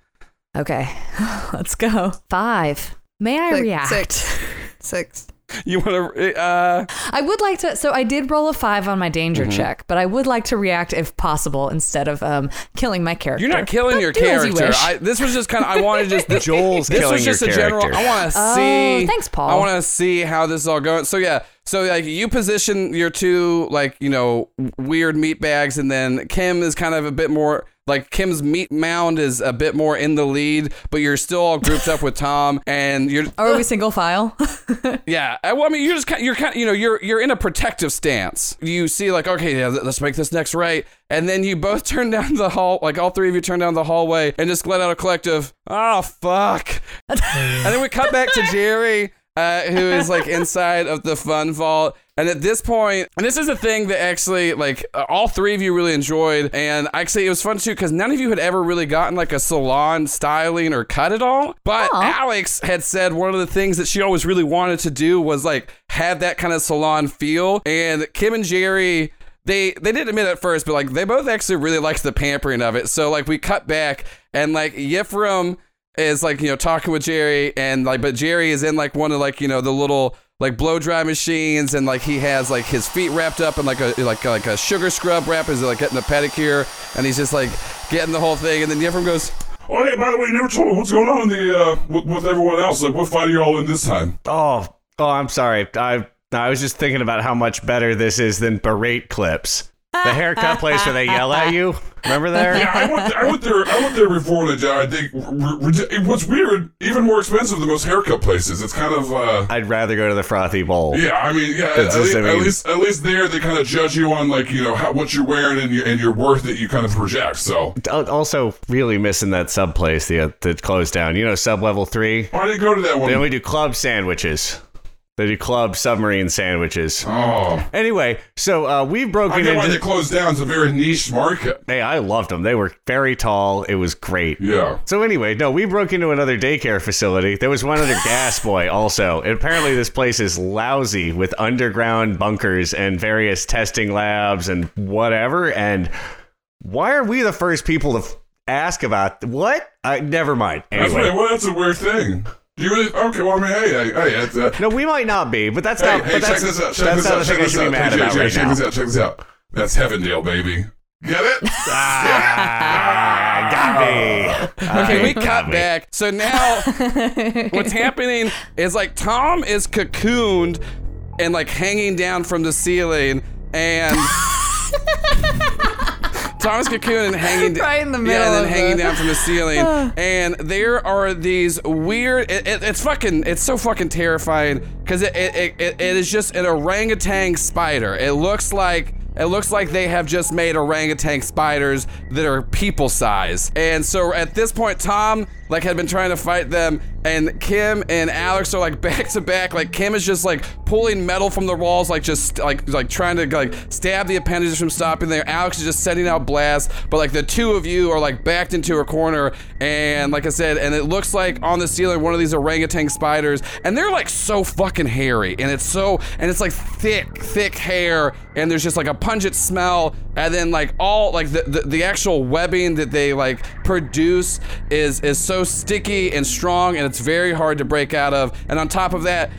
okay, <laughs> let's go. Five. May I Six- react? Six. Six. <laughs> You want to? Uh, I would like to. So I did roll a five on my danger Mm-hmm. check, but I would like to react if possible instead of um killing my character. you're not killing But your do as you character. I, this was just kind of. I wanted just <laughs> this, Joel's this killing was just your a general. I want to Oh, see. thanks, Paul. I want to see how this is all going. So yeah. So like you position your two like you know weird meat bags, and then Kim is kind of a bit more like Kim's meat mound is a bit more in the lead, but you're still all grouped up with Tom, and you're Are we single file? <laughs> yeah. I, well, I mean, you're just kind, you're kind, you know, you're you're in a protective stance. You see, like, okay, yeah, let's make this next right, and then you both <laughs> turn down the hall, like all three of you turn down the hallway and just let out a collective, oh fuck, <laughs> and then we cut back to Jerry. Uh, who is like inside of the fun vault and at this point and this is a thing that actually like uh, all three of you really enjoyed and actually it was fun too because none of you had ever really gotten like a salon styling or cut at all but Aw. Alex had said one of the things that she always really wanted to do was like have that kind of salon feel. And Kim and Jerry, they they didn't admit it at first, but like they both actually really liked the pampering of it. So like we cut back and like Yifrim is like you know talking with Jerry and like but Jerry is in like one of like you know the little like blow dry machines and like he has like his feet wrapped up in like a like like a sugar scrub wrap is like getting a pedicure and he's just like getting the whole thing and then Yifrim goes Oh, hey, by the way, you never told me what's going on in the, uh, with, with everyone else. Like, what fight are you all in this time? Oh, oh, I'm sorry. I I was just thinking about how much better this is than berate clips. The haircut place where they yell at you. Remember there? Yeah, I went, I went there. I went there before and I think r- r- what's weird, even more expensive than most haircut places. It's kind of, uh, I'd rather go to the frothy bowl. yeah. I mean, yeah. At, least, I mean- at least, at least there they kind of judge you on like you know how, what you're wearing and your and your worth that you kind of project. So Also, really missing that sub place the, that closed down. You know, sub level three. why didn't you go to that one? They only do club sandwiches. They do club submarine sandwiches. oh, Anyway, so uh, we've broken I get why they into. closed down. It's a very niche market. Hey, I loved them. They were very tall. It was great. Yeah. So anyway, no, we broke into another daycare facility. There was one other <laughs> gas boy also. And apparently this place is lousy with underground bunkers and various testing labs and whatever. And why are we the first people to f- ask about what? I never mind. That's Anyway. weird. Well, that's a weird thing. Do you really? Okay. Well, I mean, hey, hey, hey. It's, uh, No, we might not be, but that's Hey, not. hey, but check that's, this out. Check this out. Check this out. mad Hey, about Jay, right check this out. Check this out. That's Heavendale, baby. Get it? <laughs> Ah, got me. <laughs> Okay, we cut me. back. So now what's happening is like Tom is cocooned and like hanging down from the ceiling and <laughs> Tom's cocooned and hanging Right in the Yeah, and then hanging the- down from the ceiling. <laughs> and there are these weird it, it- it's fucking it's so fucking terrifying because it, it, it, it it is just an orangutan spider. It looks like it looks like they have just made orangutan spiders that are people size. And so at this point, Tom like had been trying to fight them, and Kim and Alex are like <laughs> back to back. Like Kim is just like pulling metal from the walls, like just like like trying to like stab the appendages from stopping there. Alex is just sending out blasts, but like the two of you are like backed into a corner, and like I said, and it looks like on the ceiling one of these orangutan spiders, and they're like so fucking hairy, and it's so and it's like thick, thick hair, and there's just like a pungent smell, and then like all like the the, the actual webbing that they like produce is is so sticky and strong, and it's very hard to break out of. And on top of that,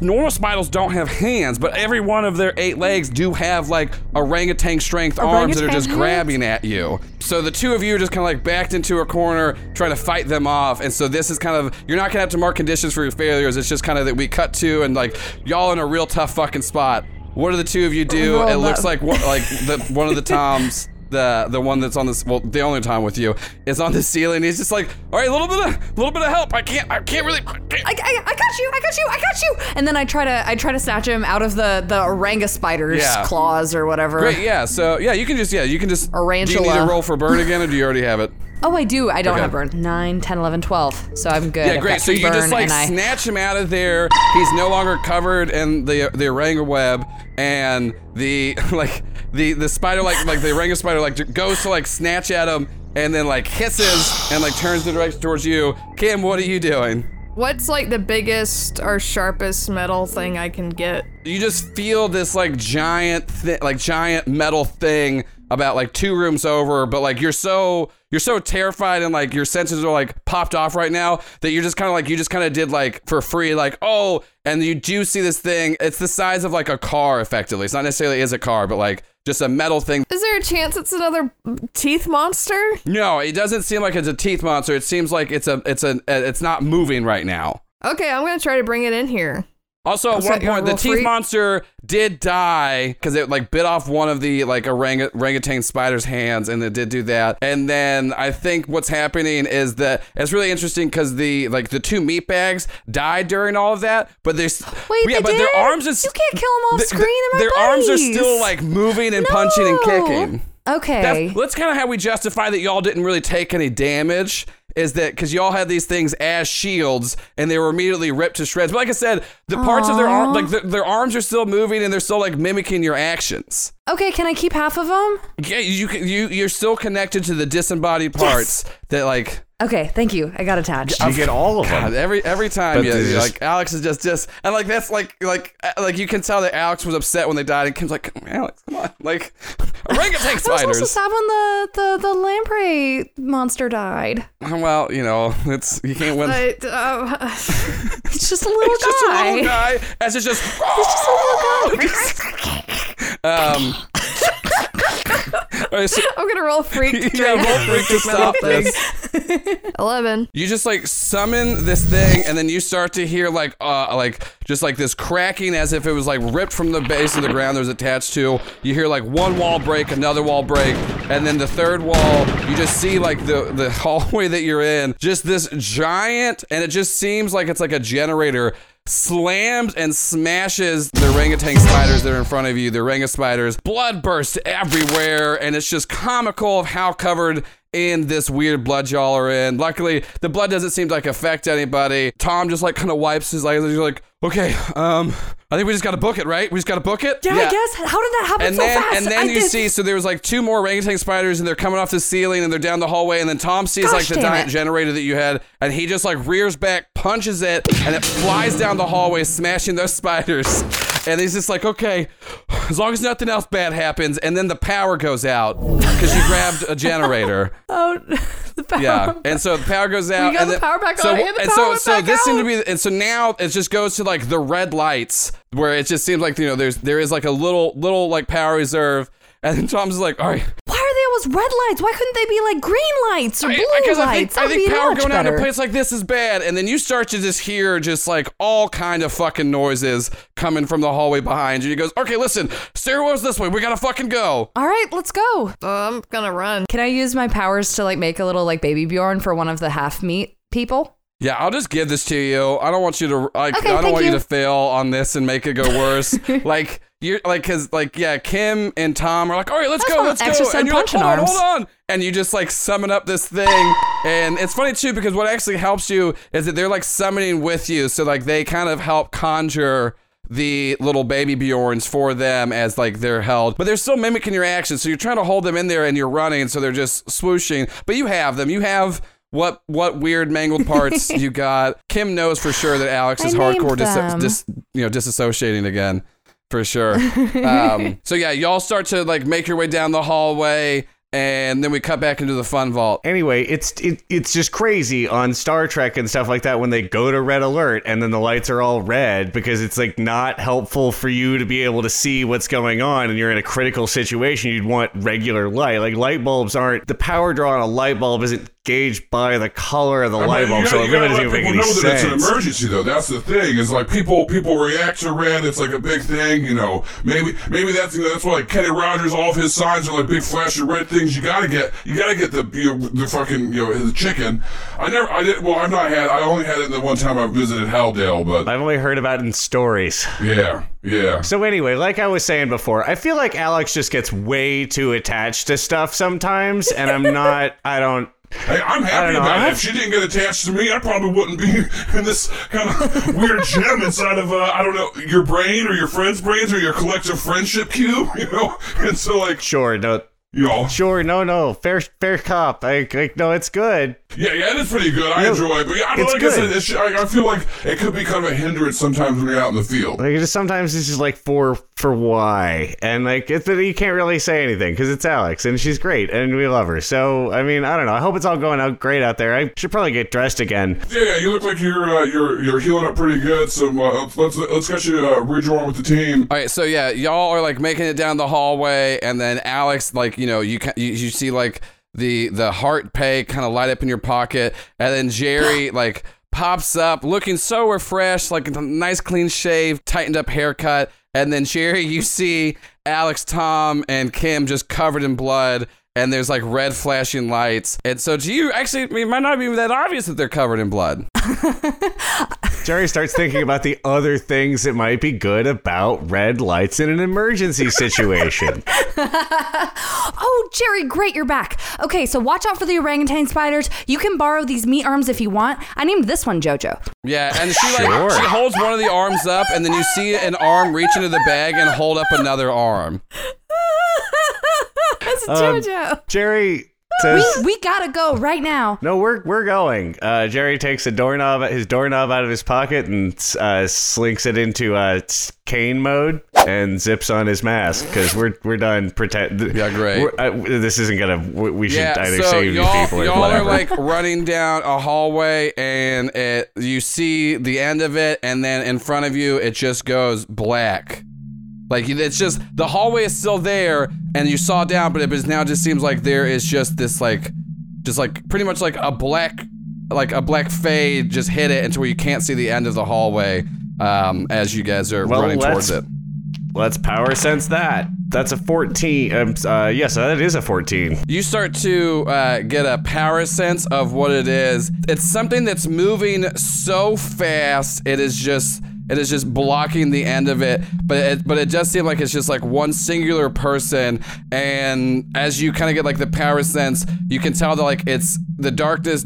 normal spiders don't have hands, but every one of their eight legs do have like orangutan strength arms that are just hands? grabbing at you. So the two of you are just kind of like backed into a corner trying to fight them off. And so this is kind of you're not gonna have to mark conditions for your failures. It's just kind of that we cut to and like y'all in a real tough fucking spot. What do the two of you do? Roll it looks up. like one, like the, one of the <laughs> toms the the one that's on this well the only time with you is on the ceiling. He's just like, all right, a little bit of little bit of help. I can't I can't really. I. I, I, got you, I got you, I got you. And then I try to I try to snatch him out of the the oranga spider's Yeah. claws or whatever. Great, yeah. So yeah, you can just yeah, you can just. Do you need to roll for burn again, or do you already have it? Oh, I do. I don't Okay. have burn. 9, 10, 11, 12. So I'm good. Yeah, I've great. So you just like and I, snatch him out of there. He's no longer covered in the the oranga web, and the <laughs> like the the spider like like the oranga spider like goes to like snatch at him, and then like hisses and like turns the direction towards you. Kim, what are you doing? What's like the biggest or sharpest metal thing I can get? You just feel this like giant thi- like giant metal thing about like two rooms over, but like you're so you're so terrified and like your senses are like popped off right now that you're just kind of like you just kind of did like for free like oh and you do see this thing. It's the size of like a car effectively. It's not necessarily is a car but like just a metal thing. Is there a chance it's another teeth monster? no it doesn't seem like it's a teeth monster. It seems like it's a it's a it's not moving right now. Okay, I'm gonna try to bring it in here. Also, at one point, the teeth monster did die because it like bit off one of the like orang- orangutan spider's hands, and it did do that. And then I think what's happening is that it's really interesting because the like the two meat bags died during all of that, but there's <gasps> Wait, yeah, but their did? arms is You can't kill 'em off th- screen, my their arms are still like moving and punching and kicking. Okay. That's, that's kind of how we justify that y'all didn't really take any damage. Is that because y'all had these things as shields and they were immediately ripped to shreds? But like I said, the parts of their arm, like their, their arms are still moving and they're still like mimicking your actions. Okay, can I keep half of them? Yeah, you can, you you're still connected to the disembodied parts that like Okay, thank you. I got attached. You get all of God, them. every every time But yeah, just- like Alex is just just and like that's like like uh, like you can tell that Alex was upset when they died and Kim's like Alex come on <laughs> like orangutan <laughs> I was also spiders. sad when the, the, the lamprey monster died. Well, you know it's you can't win. I, uh, <laughs> It's just a little It's just a little guy. As it's just. It's just a little guy. Um. <laughs> alright, so- I'm gonna roll freak. <laughs> yeah, roll freak to stop <laughs> this. Eleven. You just like summon this thing, and then you start to hear like uh like just like this cracking as if it was like ripped from the base of the ground. There's attached to. You hear like one wall break, another wall break, and then the third wall. You just see like the the hallway that you're in, just this giant, and it just seems like it's like a generator slams and smashes the orangutan spiders that are in front of you, the oranga spiders. Blood bursts everywhere, and it's just comical of how covered in this weird blood y'all are in. Luckily, the blood doesn't seem to like affect anybody. Tom just like kind of wipes his eyes. He's like, okay, um, I think we just got to book it, right? We just got to book it. Yeah, I guess. How did that happen And so then, fast? and then I you did- see, so there was like two more orangutan spiders, and they're coming off the ceiling, and they're down the hallway, and then Tom sees Gosh like the giant it. generator that you had, and he just like rears back, punches it, and it flies down the hallway, smashing those spiders. And he's just like, okay, as long as nothing else bad happens, and then the power goes out because you grabbed a generator. <laughs> Oh, the power. Yeah, and so the power goes out. got and the then- power back so, on, and the and so, so this seemed to be, and so now it just goes to like the red lights, where it just seems like you know there's there is like a little little like power reserve, and then Tom's like, all right, Why are they always red lights? Why couldn't they be like green lights or blue because I lights? think I That'd think be power much going out in a place like this is bad, and then you start to just hear just like all kind of fucking noises coming from the hallway behind you. He goes, okay, listen, stairwell's this way, we gotta fucking go. All right, let's go. Uh, I'm gonna run. Can I use my powers to like make a little like baby Bjorn for one of the half meat people? Yeah, I'll just give this to you. I don't want you to like. Okay, I don't want you. you. to fail on this and make it go worse. <laughs> like you're like, cause like yeah, Kim and Tom are like, all right, let's That's go, let's go, and you're like, hold on, arms. hold on, and you just like summon up this thing, and it's funny too because what actually helps you is that they're like summoning with you, so like they kind of help conjure the little baby Bjorns for them as like they're held, but they're still mimicking your actions. So you're trying to hold them in there and you're running, so they're just swooshing. But you have them. You have what what weird mangled <laughs> parts you got. Kim knows for sure that Alex is hardcore dis- dis- you know disassociating again for sure. um, <laughs> so yeah, y'all start to like make your way down the hallway, and then we cut back into the fun vault. Anyway, it's it, it's just crazy on Star Trek and stuff like that when they go to red alert and then the lights are all red because it's like not helpful for you to be able to see what's going on and you're in a critical situation. You'd want regular light. Like light bulbs aren't the power draw on a light bulb isn't gauge by the color of the I light mean, bulb, you so gotta- it you really gotta doesn't make people any know that it's an emergency, though. That's the thing. Is like people people react to red. It's like a big thing, you know. Maybe maybe that's you know, that's why like Kenny Rogers, all of his signs are like big flashing red things. You gotta get you gotta get the you know, the fucking you know the chicken. I never I did well. I've not had. I only had it the one time I visited Halldale, but I've only heard about it in stories. yeah, yeah. So anyway, like I was saying before, I feel like Alex just gets way too attached to stuff sometimes, and I'm not. I don't. Hey, I'm happy know. about it. If she didn't get attached to me, I probably wouldn't be <laughs> in this kind of weird gem inside of, uh, I don't know, your brain or your friend's brains or your collective friendship cube, <laughs> you know? And so, like, Sure, no, you sure, no, no, fair, fair cop. Like, I no, it's good. yeah, yeah, it is pretty good. I Yeah, enjoy it. But yeah, I, it's like I said, good. it's, I, I feel like it could be kind of a hindrance sometimes when you're out in the field. Like just sometimes it's just like for for why, and like it's that you can't really say anything because it's Alex and she's great and we love her. So I mean, I don't know. I hope it's all going out great out there. I should probably get dressed again. Yeah, yeah, you look like you're uh, you're you're healing up pretty good. So uh, let's let's get you uh, rejoin with the team. All right, so yeah, y'all are like making it down the hallway, and then Alex, like you know, you you, you see like the the heart pay kind of light up in your pocket, and then Jerry <laughs> like pops up looking so refreshed, like a nice clean shave, tightened up haircut, and then Jerry, you see Alex, Tom, and Kim just covered in blood. And there's like red flashing lights. And so to you, actually, it might not be that obvious that they're covered in blood. <laughs> Jerry starts thinking about the other things that might be good about red lights in an emergency situation. Oh, Jerry, great, you're back. Okay, so watch out for the orangutan spiders. You can borrow these meat arms if you want. I named this one JoJo. Yeah, and she like Sure. she holds one of the arms up, and then you see an arm reach into the bag and hold up another arm. <laughs> That's Um, JoJo. Jerry says. we gotta go right now. No, we're we're going. Uh, Jerry takes a doorknob, his doorknob out of his pocket, and uh, slinks it into uh, cane mode and zips on his mask because we're we're done. Pretend. Yeah, great. we're- Uh, this isn't gonna. We we should Yeah, either so save these y'all, people or y'all whatever. are like running down a hallway, and it you see the end of it, and then in front of you, it just goes black. Like it's just the hallway is still there, and you saw down, but it but now just seems like there is just this like, just like pretty much like a black, like a black fade just hit it until you can't see the end of the hallway. Um, as you guys are Well, running towards it. Let's power sense that. That's a fourteen. Um, uh, yes, that is a fourteen. you start to uh, get a power sense of what it is. It's something that's moving so fast. It is just it is just blocking the end of it. But it but it does seem like it's just like one singular person. And as you kind of get like the power sense, you can tell that like it's the darkness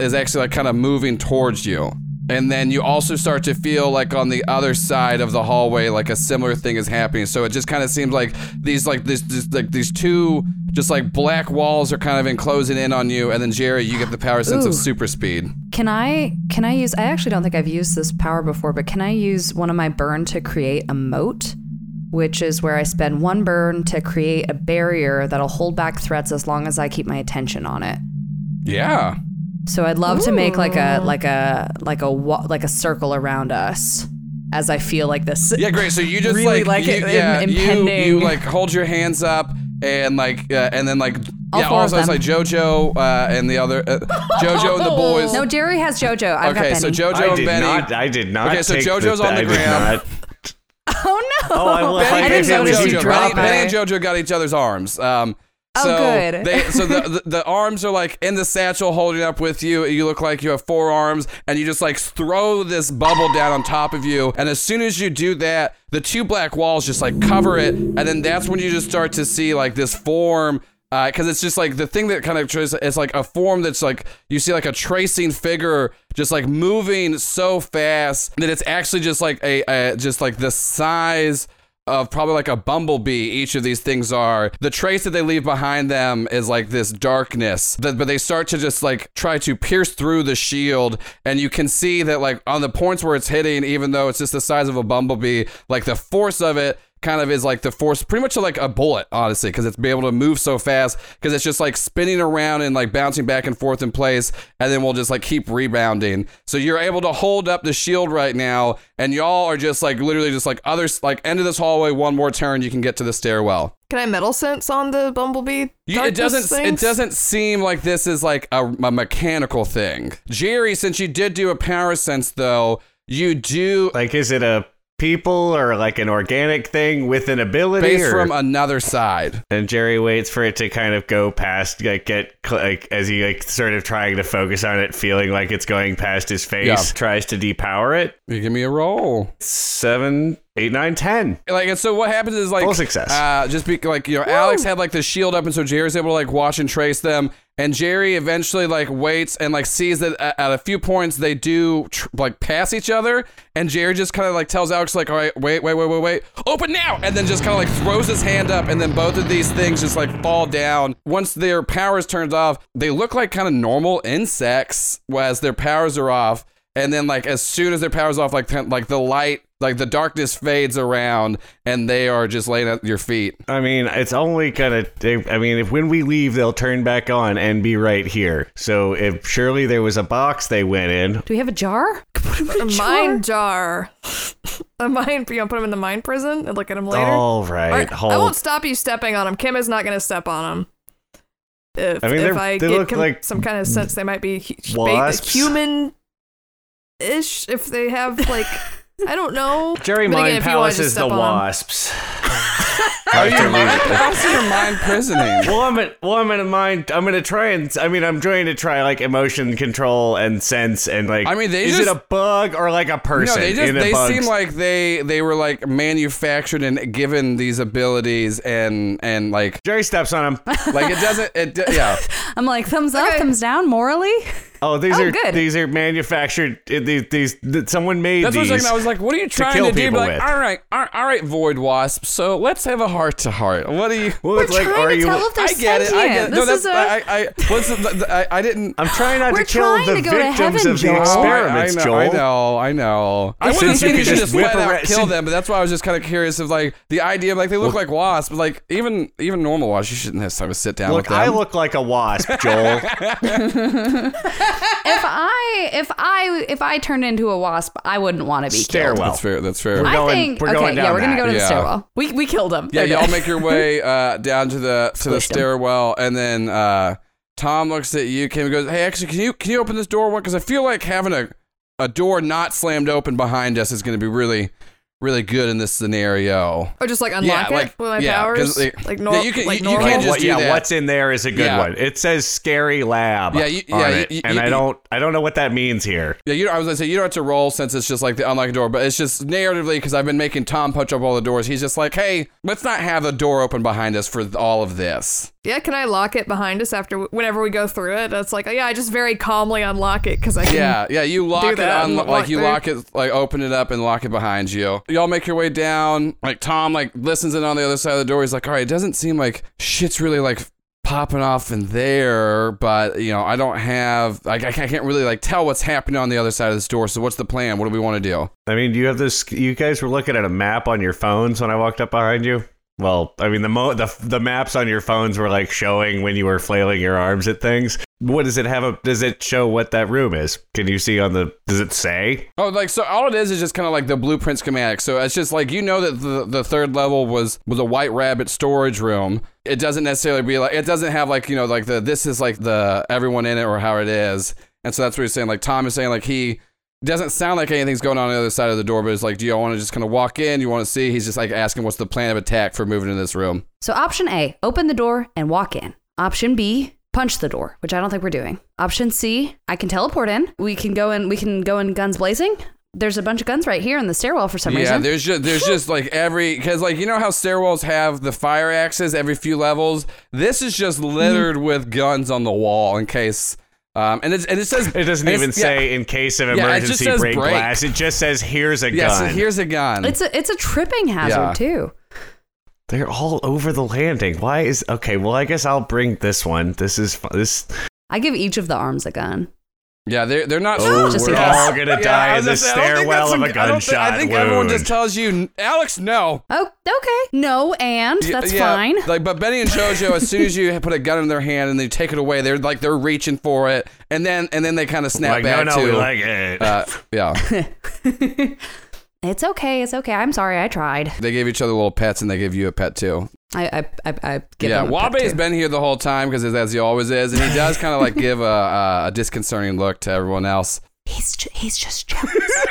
is actually like kind of moving towards you. And then you also start to feel like on the other side of the hallway, like a similar thing is happening. So it just kind of seems like these, like this, this, like these two, just like black walls are kind of enclosing in on you. And then Jerry, you get the power sense of super speed. Can I can I use I actually don't think I've used this power before, but can I use one of my burn to create a moat? Which is where I spend one burn to create a barrier that'll hold back threats as long as I keep my attention on it. Yeah. So I'd love to make like a like a like a like a circle around us as I feel like this. Yeah, great. So you just Really like, like you, it im- yeah, you, impending. you like hold your hands up and like, uh, and then like, All yeah, also it's like JoJo uh, and the other, uh, JoJo and the <laughs> boys. No, Jerry has JoJo. I've okay, got so JoJo I and did Benny. not. I did not. Okay, so take JoJo's on the I ground. not- <laughs> oh no! Oh, I will. If I Benny, I didn't it, notice would you you JoJo. drop Benny. Benny and JoJo got each other's arms. Um, Oh, so good. They, so the, <laughs> the the arms are like in the satchel holding up with you. You look like you have four arms, and you just like throw this bubble down on top of you. And as soon as you do that, the two black walls just like cover it, and then that's when you just start to see like this form. Uh, because it's just like the thing that kind of traces, it's like a form that's like you see like a tracing figure just like moving so fast that it's actually just like a, a just like the size of probably like a bumblebee each of these things are. The trace that they leave behind them is like this darkness that but they start to just like try to pierce through the shield. And you can see that like on the points where it's hitting even though it's just the size of a bumblebee like the force of it kind of is like the force, pretty much like a bullet, honestly, because it's be able to move so fast. Because it's just like spinning around and like bouncing back and forth in place, and then we'll just like keep rebounding. So you're able to hold up the shield right now, and y'all are just like literally just like others like end of this hallway, one more turn, you can get to the stairwell. Can I metal sense on the bumblebee? You, it doesn't. It doesn't seem like this is like a, a mechanical thing, Jerry. Since you did do a power sense, though, you do Like, is it a people or like an organic thing with an ability? based or- from another side. and Jerry waits for it to kind of go past, like get like as he like sort of trying to focus on it, feeling like it's going past his face. Yeah. Tries to depower it. You give me a roll. Seven, eight, nine, ten. Like, and so what happens is like Full success. Uh, just be like you know, Alex had like the shield up, and so Jerry's able to like watch and trace them. And Jerry eventually like waits and like sees that at, a few points they do tr- like pass each other, and Jerry just kind of like tells Alex like, all right, wait, wait, wait, wait, wait, open now, and then just kind of like throws his hand up, and then both of these things just like fall down. Once their powers turned off, they look like kind of normal insects as their powers are off. And then, like as soon as their powers off, like like the light, like the darkness fades around, and they are just laying at your feet. I mean, it's only gonna. I mean, if when we leave, they'll turn back on and be right here. So if surely there was a box they went in. Do we have a jar? <laughs> Put 'em in a mine jar. <laughs> a mine. You want to put him in the mine prison and look at him later? All right, Alright, hold. I won't stop you stepping on him. Kim is not going to step on him. If I I, mean, if I they get look com- like some kind of sense, they might be hu- wasps. human ish. If they have like, <laughs> I don't know. Jerry But again, Mind if you wanna Palace just is the step on 'em. wasps. <laughs> Are you to leave mind? it. How's your mind prisoning? Well, I'm at, well, I'm gonna mind. I'm gonna try and. I mean, I'm trying to try like emotion control and sense and like. I mean, they is just- it a bug or like a person? No, they just they bug's- seem like they they were like manufactured and given these abilities and and like Jerry steps on him. like it doesn't it d- yeah <laughs> I'm like thumbs up, Okay. thumbs down. Morally, Oh, these Oh, are good. these are manufactured. uh, These, these th- someone made that's what I was these. like I was like what are you trying kill to, do like all right all right, all right void wasp so let's have a heart to heart what are you <laughs> well, we're it's like, trying are to you? tell if they're I get it I get it sentient. no that's is a- I I what's the, the, I, I didn't I'm trying not We're to kill the to victims heaven, of the Joel. experiments, Oh, I, I know, Joel. I know, I know. I Since wouldn't you think you should just just whip flat out kill them, but that's why I was just kind of curious of like the idea of like they look like wasps, but like even even normal wasps, you shouldn't have time to sit down Look, with them. I look like a wasp, Joel. <laughs> <laughs> if I if I if I turned into a wasp, I wouldn't want to be killed. Stairwell. That's fair. That's fair. We're I going- think we're okay, going yeah, we're gonna that. go to the Yeah. stairwell. We we killed him. Yeah, y'all make your <laughs> way uh, down to the to the Squished 'em. stairwell, and then uh, Tom looks at you, Kim, and goes, "Hey, actually, can you can you open this door one? Because I feel like having a a door not slammed open behind us is going to be really really good in this scenario." Or just like unlock Yeah, it like- with my yeah, 'cause, powers. like- Like, yeah, you can, like you, you can't just what, do yeah, that. what's in there is a good Yeah. one. It says "scary lab" Yeah, you- on yeah, it, you- and you- I don't, I don't know what that means here. Yeah, you. I was gonna say you don't have to roll since it's just like the unlock door, but it's just narratively because I've been making Tom punch up all the doors. He's just like, hey, let's not have the door open behind us for all of this. Yeah, can I lock it behind us after whenever we go through it? It's like, oh, yeah, I just very calmly unlock it because I can. Yeah, yeah. You lock it on, and like you through. lock it, like open it up and lock it behind you. Y'all make your way down. Like Tom, like listens in on the other side of the door. He's like, all right, it doesn't seem like shit's really like popping off in there, but you know, I don't have, like, I can't really like tell what's happening on the other side of this door. So what's the plan? What do we want to do? I mean, do you have this? You guys were looking at a map on your phones when I walked up behind you. Well, I mean, the mo- the the maps on your phones were like showing when you were flailing your arms at things. What does it have? A, does it show what that room is? Can you see on the? Does it say? Oh, like so all it is is just kind of like the blueprint schematic. So it's just like you know that the the third level was was a white rabbit storage room. It doesn't necessarily be like it doesn't have like, you know, like the this is like the everyone in it or how it is. And so that's what he's saying. Like Tom is saying like he doesn't sound like anything's going on on the other side of the door, but it's like, do you all want to just kind of walk in? You want to see? He's just like asking what's the plan of attack for moving in this room. So option A, open the door and walk in. Option B, punch the door, which I don't think we're doing. Option C, I can teleport in. We can go in we can go in guns blazing. There's a bunch of guns right here in the stairwell for some yeah, reason. Yeah, there's just there's just like every because like you know how stairwells have the fire axes every few levels. This is just littered mm-hmm. with guns on the wall in case. Um, and it's and it says <laughs> It doesn't even it's- yeah. say in case of emergency says break, break. glass. It just says here's a Yeah, so gun. here's a gun. It's a it's a tripping hazard Yeah. too. They're all over the landing. Why is okay? Well, I guess I'll bring this one. This is this. I give each of the arms a gun. Yeah, they're they're not. Oh, Just we're all gonna Yeah, die I in was the gonna say, I don't think stairwell of a I don't gunshot I think everyone just tells you, Alex, no. Oh, okay. No, and Y- that's yeah, fine. Like, but Benny and JoJo, as soon as you <laughs> put a gun in their hand and they take it away, they're like they're reaching for it, and then and then they kind of snap Like, no, back no, to. we like it. uh, yeah, <laughs> <laughs> It's okay. It's okay. I'm sorry. I tried. they gave each other little pets, and they gave you a pet too. I I I, I give yeah, them a pet Wabe's too. been here the whole time because as he always is, and he does kind of like give a, a, a disconcerting look to everyone else. He's ju- he's just jealous. <laughs>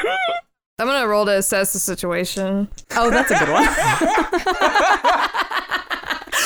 I'm gonna roll to assess the situation. oh, that's a good one. <laughs>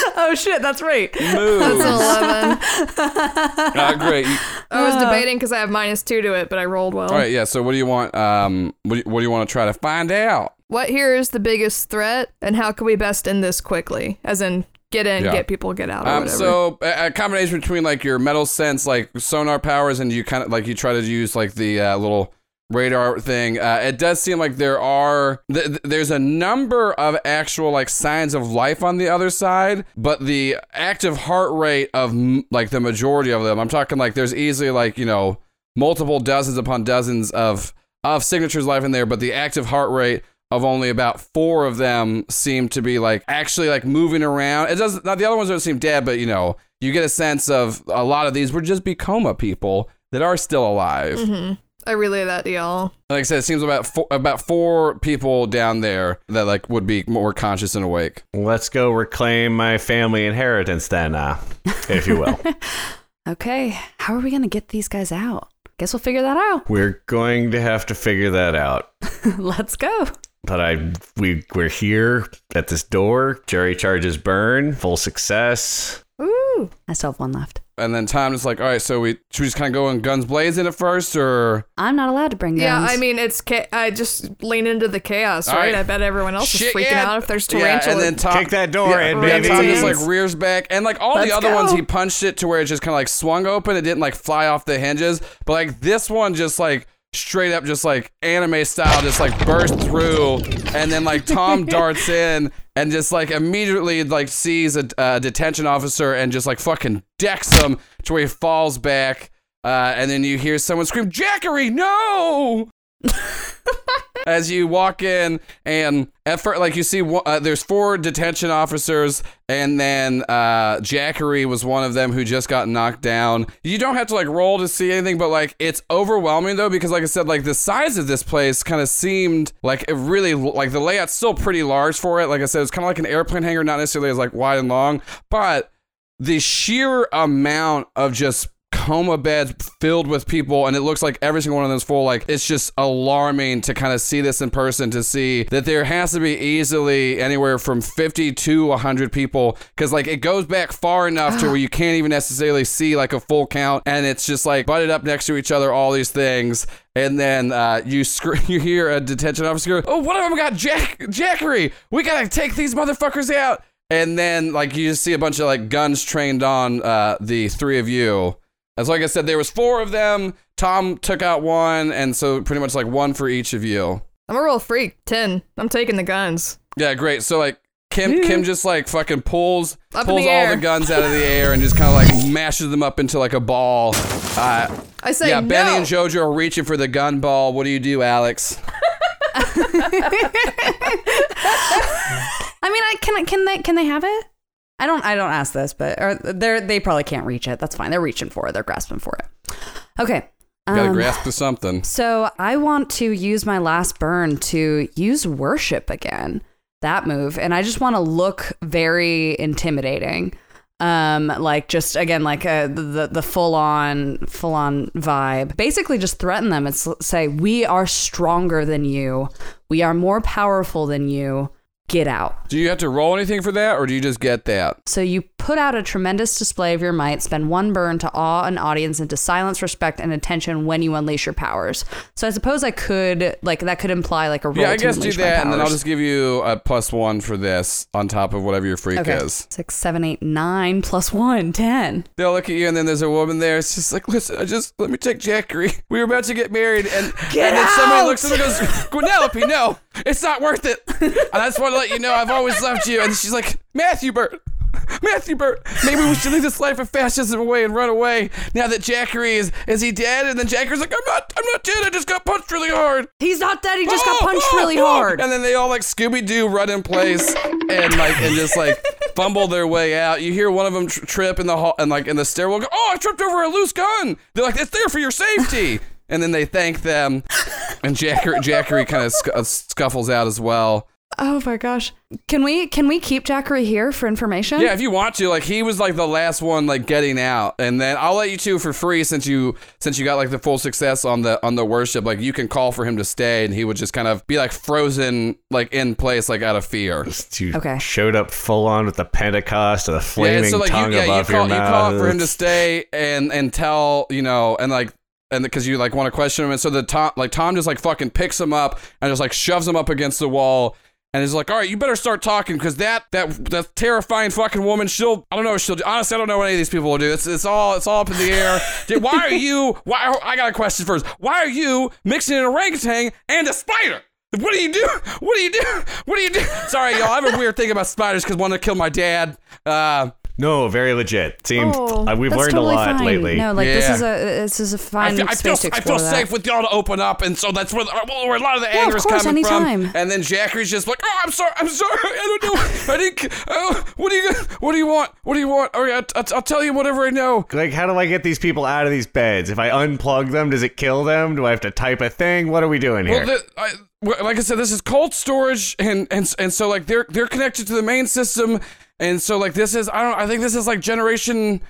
<laughs> oh shit, that's right. Move. That's an 11. uh, <laughs> great. I was debating because I have minus two to it, but I rolled well. all right, yeah. So what do you want? Um, what do you, what do you want to try to find out? What here is the biggest threat, and how can we best end this quickly? As in, get in, Yeah. get people, get out, or Um, whatever. so a, a combination between like your metal sense, like sonar powers, and you kind of like you try to use like the uh, little radar thing. Uh, it does seem like there are th- th- there's a number of actual like signs of life on the other side, but the active heart rate of m- like the majority of them, I'm talking like there's easily like you know multiple dozens upon dozens of of signatures life in there, but the active heart rate of only about four of them seem to be like actually like moving around. It doesn't. The other ones don't seem dead, but you know, you get a sense of a lot of these would just be coma people that are still alive. hmm I relay that to y'all. Like I said, it seems about four, about four people down there that like would be more conscious and awake. Let's go reclaim my family inheritance then, uh, if you will. <laughs> Okay, how are we gonna get these guys out? Guess we'll figure that out. We're going to have to figure that out. <laughs> Let's go. But I we we're here at this door. Jerry charges burn. Full success. Ooh. I still have one left. And then Tom is like, all right, so we should we just kind of go in guns blazing at first, or I'm not allowed to bring guns. Yeah, I mean, it's cha- I just lean into the chaos, All right? right. I bet everyone else Shit, is freaking yeah. out if there's Yeah, tarantulas. and then Tom, Kick that door yeah, in, yeah, baby. Tom just like rears back, and like all Let's the other ones, he punched it to where it just kind of like swung open. It didn't like fly off the hinges, but like this one just like straight up, just like anime style, just like burst through, and then like Tom <laughs> darts in and just like immediately like sees a, a detention officer and just like fucking decks him to where he falls back. Uh, and then you hear someone scream, Jackery, no! <laughs> <laughs> as you walk in and at first like you see uh, there's four detention officers and then uh jackery was one of them who just got knocked down. You don't have to like roll to see anything but like it's overwhelming though because like i said like the size of this place kind of seemed like it really like the layout's still pretty large for it. Like i said it's kind of like an airplane hangar not necessarily as like wide and long but the sheer amount of just coma beds filled with people and it looks like every single one of them is full like it's just alarming to kind of see this in person to see that there has to be easily anywhere from 50 to 100 people because like it goes back far enough to where you can't even necessarily see like a full count and it's just like butted up next to each other all these things and then uh, you <laughs> you hear a detention officer go, oh one of them got jack jackery we gotta take these motherfuckers out and then like you just see a bunch of like guns trained on uh, the three of you. As like I said, there was four of them. Tom took out one, and so pretty much like one for each of you. I'm a real freak. Ten. I'm taking the guns. Yeah, great. So like Kim Kim just like fucking pulls Up pulls the all the guns out of the air and just kind of like mashes them up into like a ball. Uh, I say yeah, no. Benny and JoJo are reaching for the gun ball. What do you do, Alex? <laughs> I mean, I can can they can they have it? I don't I don't ask this, but or they're they probably can't reach it. That's fine. They're reaching for it. They're grasping for it. Okay. Gotta um, grasp for something. So I want to use my last burn to use worship again. That move, and I just want to look very intimidating. Um, like just again, like a, the the full on full on vibe. Basically, just threaten them. and say we are stronger than you. We are more powerful than you. Get out. Do you have to roll anything for that, or do you just get that? So you put out a tremendous display of your might, spend one burn to awe an audience into silence, respect, and attention when you unleash your powers. So I suppose I could like that could imply like a roll Yeah, I guess do that, and then I'll just give you a plus one for this on top of whatever your freak okay. is. Six, seven, eight, nine plus one, ten. They'll look at you, and then there's a woman there. It's just like, listen, I just let me take Jackery. <laughs> We were about to get married, and Get and then somebody looks at me and goes, Gwinelope, no, it's not worth it. And I just want to let you know I've always loved you. And she's like, Matthew Bird, Matthew Burt, maybe we should leave this life of fascism away and run away now that Jackery is is he dead? And then Jackery's like, I'm not I'm not dead, I just got punched really hard. He's not dead. He just got Oh, punched oh, really oh. hard. And then they all like Scooby Doo run in place and like and just like fumble their way out. You hear one of them tr- trip in the hall and like in the stairwell. Go, oh, I tripped over a loose gun. They're like, it's there for your safety. and then they thank them, and Jackery, Jackery kind of sc- uh, scuffles out as well. Oh my gosh. Can we can we keep Jackery here for information? Yeah, if you want to, like he was like the last one like getting out, and then I'll let you two for free since you since you got like the full success on the on the worship. Like you can call for him to stay, and he would just kind of be like frozen like in place like out of fear. You Okay. showed up full on with the Pentecost or the flaming and so like tongue you, yeah, you above call your you mouth. call for him to stay and and tell you know and like and because you like want to question him, and so the Tom like Tom just like fucking picks him up and just like shoves him up against the wall. And is like, all right, you better start talking because that that that terrifying fucking woman, she'll I don't know she'll do. Honestly, I don't know what any of these people will do. It's it's all it's all up in the air. <laughs> Why are you? Why I got a question first. Why are you mixing an orangutan and a spider? What do you do? What do you do? What do you do? <laughs> Sorry, y'all. I have a weird thing about spiders because one to kill my dad. Uh, No, very legit. Seems Oh, uh, we've learned totally a lot fine. lately. No, like this is a this is a fine feel, I feel, to I feel safe with y'all to open up, and so that's where, the, well, where a lot of the anger Yeah, of anger is course, coming anytime. from. And then Jackery's just like, "Oh, I'm sorry, I'm sorry, I don't know, I didn't. Oh, what do you, what do you want? What do you want? All right, I'll, I'll tell you whatever I know." Like, how do I get these people out of these beds? If I unplug them, does it kill them? Do I have to type a thing? What are we doing here? Well, the, I, well, like I said, this is cold storage, and and and so like they're they're connected to the main system, and so like this is I don't I think this is like generation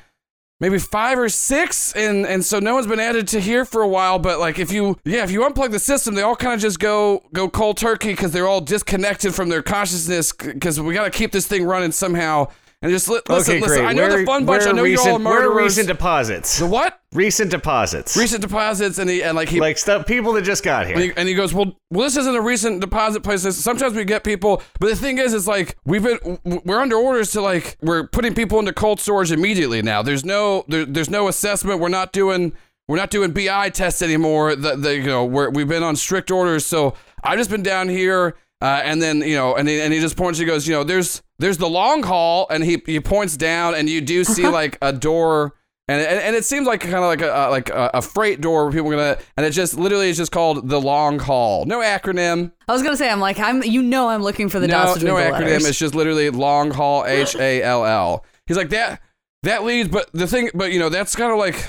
maybe five or six, and and so no one's been added to here for a while. But like if you yeah if you unplug the system, they all kind of just go go cold turkey because they're all disconnected from their consciousness because we got to keep this thing running somehow. And just li- listen, okay, listen. great. I know Where- the fun bunch. I know recent, you're all where are recent deposits? the what? recent deposits. Recent deposits, and he and like he like stuff people that just got here. and he, and he goes, well, well, this isn't a recent deposit place. Sometimes we get people, but the thing is, is like we've been, we're under orders to like we're putting people into cold storage immediately now. There's no, there, there's no assessment. We're not doing, we're not doing BI tests anymore. The, the you know, we're, we've been on strict orders. So I've just been down here, uh, and then you know, and he, and he just points. He goes, you know, there's there's the long haul, and he he points down, and you do see like a door. And, and, and it seems like kind of like a like a, a freight door where people are gonna and it just literally is just called the long haul. No acronym. I was gonna say, I'm like, I'm, you know, I'm looking for the No, dots no acronym. letters. It's just literally long haul. H A L L. He's like that. That leads, but the thing, but you know, that's kind of like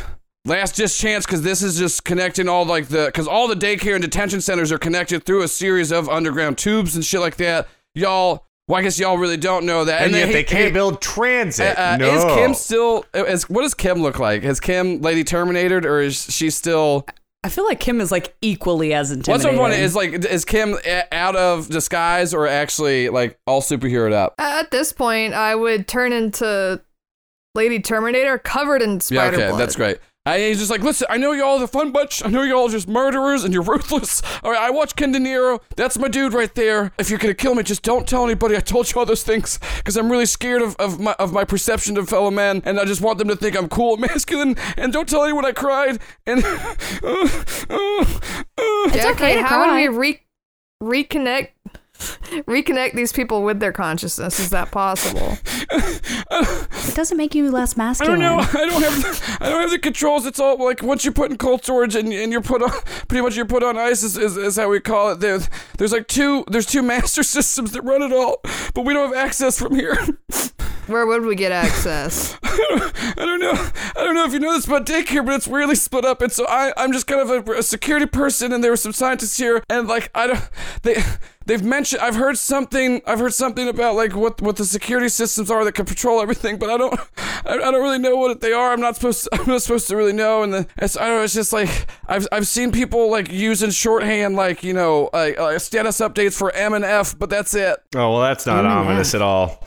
last just chance because this is just connecting all like the because all the daycare and detention centers are connected through a series of underground tubes and shit like that. Y'all, well, I guess y'all really don't know that. and then yet he- they can't he- build transit. uh, uh, no. Is Kim still? Is what does Kim look like? Has Kim Lady Terminated, or is she still? I feel like Kim is like equally as What's intimidating. I'm wondering is like, is Kim a- out of disguise or actually like all superheroed up? At this point, I would turn into Lady Terminator covered in spider Yeah, spider okay, blood. that's great. And he's just like, listen, I know y'all the fun bunch. I know y'all just murderers and you're <laughs> ruthless. All right, I watch Ken De Niro. That's my dude right there. If you're gonna kill me, just don't tell anybody I told you all those things, because I'm really scared of, of my of my perception of fellow man, and I just want them to think I'm cool and <laughs> masculine. And don't tell anyone I cried. And uh, uh, uh. Jackie, okay how cry. would we re- reconnect <laughs> reconnect these people with their consciousness? Is that possible? It doesn't make you less masculine. I don't know. <laughs> I don't have. The, I don't have the controls. It's all like once you put in cold storage and, and you're put on <laughs> pretty much you're put on ice is, is, is how we call it. There, there's like two. There's two master systems that run it all, but we don't have access from here. Where would we get access? I don't know. I don't know if you know this about daycare, but it's weirdly split up. And so I, I'm just kind of a, a security person, and there were some scientists here, and like I don't. They, they've mentioned. I've heard something. I've heard something about like what what the security systems are that can patrol everything, but I don't. <laughs> I, I don't really know what they are. I'm not supposed. To, <laughs> I'm not supposed to really know. And then it's, I don't know. It's just like I've I've seen people like using shorthand, like you know, like uh, status updates for M and F, but that's it. Oh well, that's not ominous at all.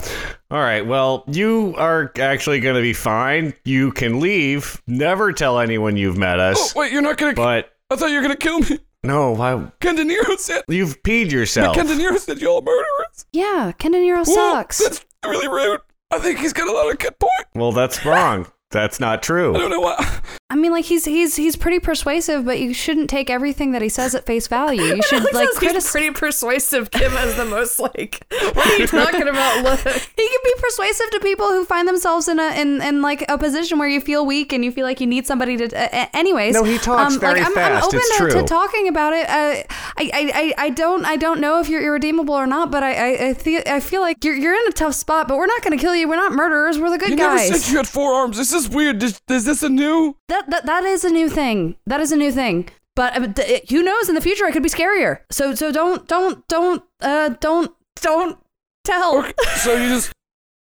All right, well, you are actually going to be fine. You can leave. Never tell anyone you've met Oh, us. wait, you're not gonna. But I thought you were gonna kill me. No, why? Ken De Niro said. You've peed yourself. Ken De Niro said y'all are murderers. Yeah, Ken De Niro Whoa, sucks. That's really rude. I think he's got a lot of good point. Well, that's wrong. That's not true. I don't know why. I mean, like he's he's he's pretty persuasive, but you shouldn't take everything that he says at face value. You <laughs> should like He's criticize. pretty persuasive. Kim has the most like. <laughs> What are you <laughs> talking about? Look. He can be persuasive to people who find themselves in a in, in like a position where you feel weak and you feel like you need somebody to. Uh, anyways, No, he talks um, very like, I'm, fast. I'm open It's to, to true. talking about it. Uh, I, I, I I don't I don't know if you're irredeemable or not, but I I I, feel I feel like you're you're in a tough spot. But we're not going to kill you. We're not murderers. We're the good guys. You never said you had four arms. This is weird. Is, is this a new? That, that that is a new thing. That is a new thing. But uh, th- who knows? In the future, it could be scarier. So so don't don't don't uh don't don't tell. Okay, so you just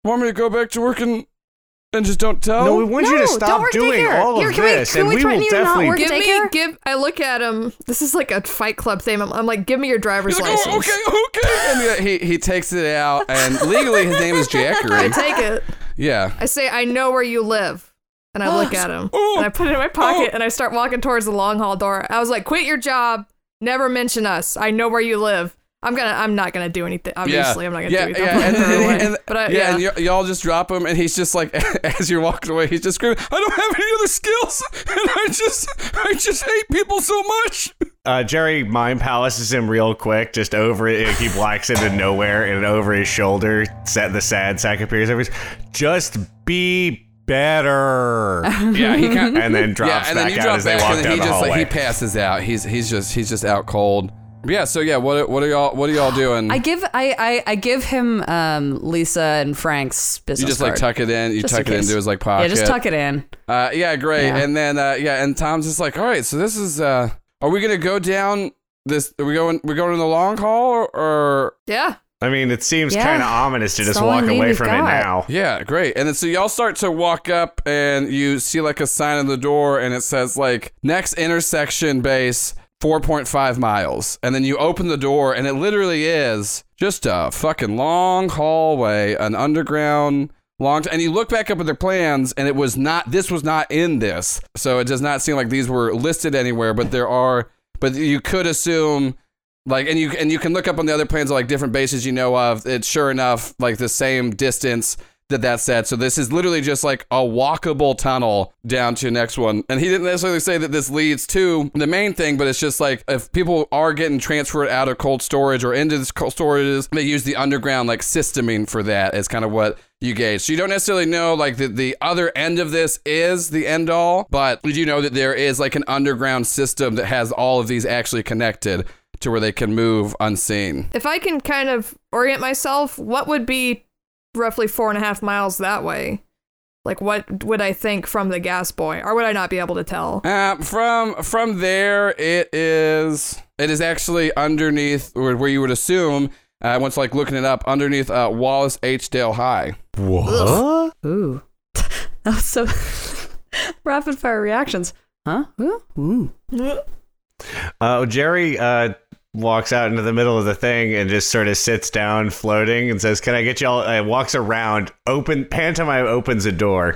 want me to go back to work and, and just don't tell? No, we want you to stop doing daycare. all Here, of can we- this, can and we we threaten will you to not definitely. work Give me, give. I look at him. This is like a Fight Club thing. I'm, I'm like, give me your driver's He's like, license. oh, okay, okay. <laughs> And yeah, he, he takes it out, and legally his name is <laughs> I Jackery. take it. Yeah. I say, I know where you live. And I look <gasps> at him. And I put it in my pocket oh. and I start walking towards the long hall door. I was like, quit your job. Never mention us. I know where you live. I'm gonna. I'm not gonna do anything. Obviously, I'm not gonna yeah, do anything. Yeah, and, and- and- but I, yeah, yeah, and y- y'all just drop him, and he's just like, <laughs> as you're walking away, he's just screaming, "I don't have any other skills, <laughs> and I just, I just hate people so much." Uh, Jerry mind palaces him real quick, just over it. He blacks into nowhere, and over his shoulder, set the sad sack appears over his. Just be better. Yeah, he kind <laughs> and then drops yeah, and back then you out drop as they walk and then down he the just hallway. like he passes out. He's he's just he's just out cold. But yeah, so yeah, what what are y'all what are y'all doing? I give I, I I give him um Lisa and Frank's business. you just like card. tuck it in, you Just tuck in it case. into his like pocket. Yeah, just tuck it in. Uh, yeah, great. Yeah. And then uh, yeah, and Tom's just like, all right, so this is uh, are we gonna go down this? Are we going? We going in the long haul or? or yeah. I mean, it seems Yeah. kind of ominous to just the walk away from got. it now. Yeah, great. And then so y'all start to walk up and you see like a sign on the door and it says like next intersection base 4.5 miles. And then you open the door and it literally is just a fucking long hallway, an underground long t- and you look back up at their plans and it was not this was not in this. So it does not seem like these were listed anywhere, but there are but you could assume like and you and you can look up on the other plans of like different bases you know of. It's sure enough like the same distance that that said. So this is literally just like a walkable tunnel down to next one. And he didn't necessarily say that this leads to the main thing but it's just like if people are getting transferred out of cold storage or into this cold storage they use the underground like systeming for that is kind of what you gauge. So you don't necessarily know like the, the other end of this is the end all, but you do know that there is like an underground system that has all of these actually connected to where they can move unseen. If I can kind of orient myself, what would be roughly four and a half miles that way? Like, what would I think from the gas boy, or would I not be able to tell? Uh, from from there, it is it is actually underneath where, where you would assume. Uh, once like looking it up, underneath uh, Wallace H. Dale High. What? Ooh. <laughs> that was so <laughs> rapid fire reactions. Huh? Ooh. Ooh. Uh, Jerry uh, walks out into the middle of the thing and just sort of sits down, floating, and says, "Can I get y'all?" Uh, walks around, open pantomime opens a door,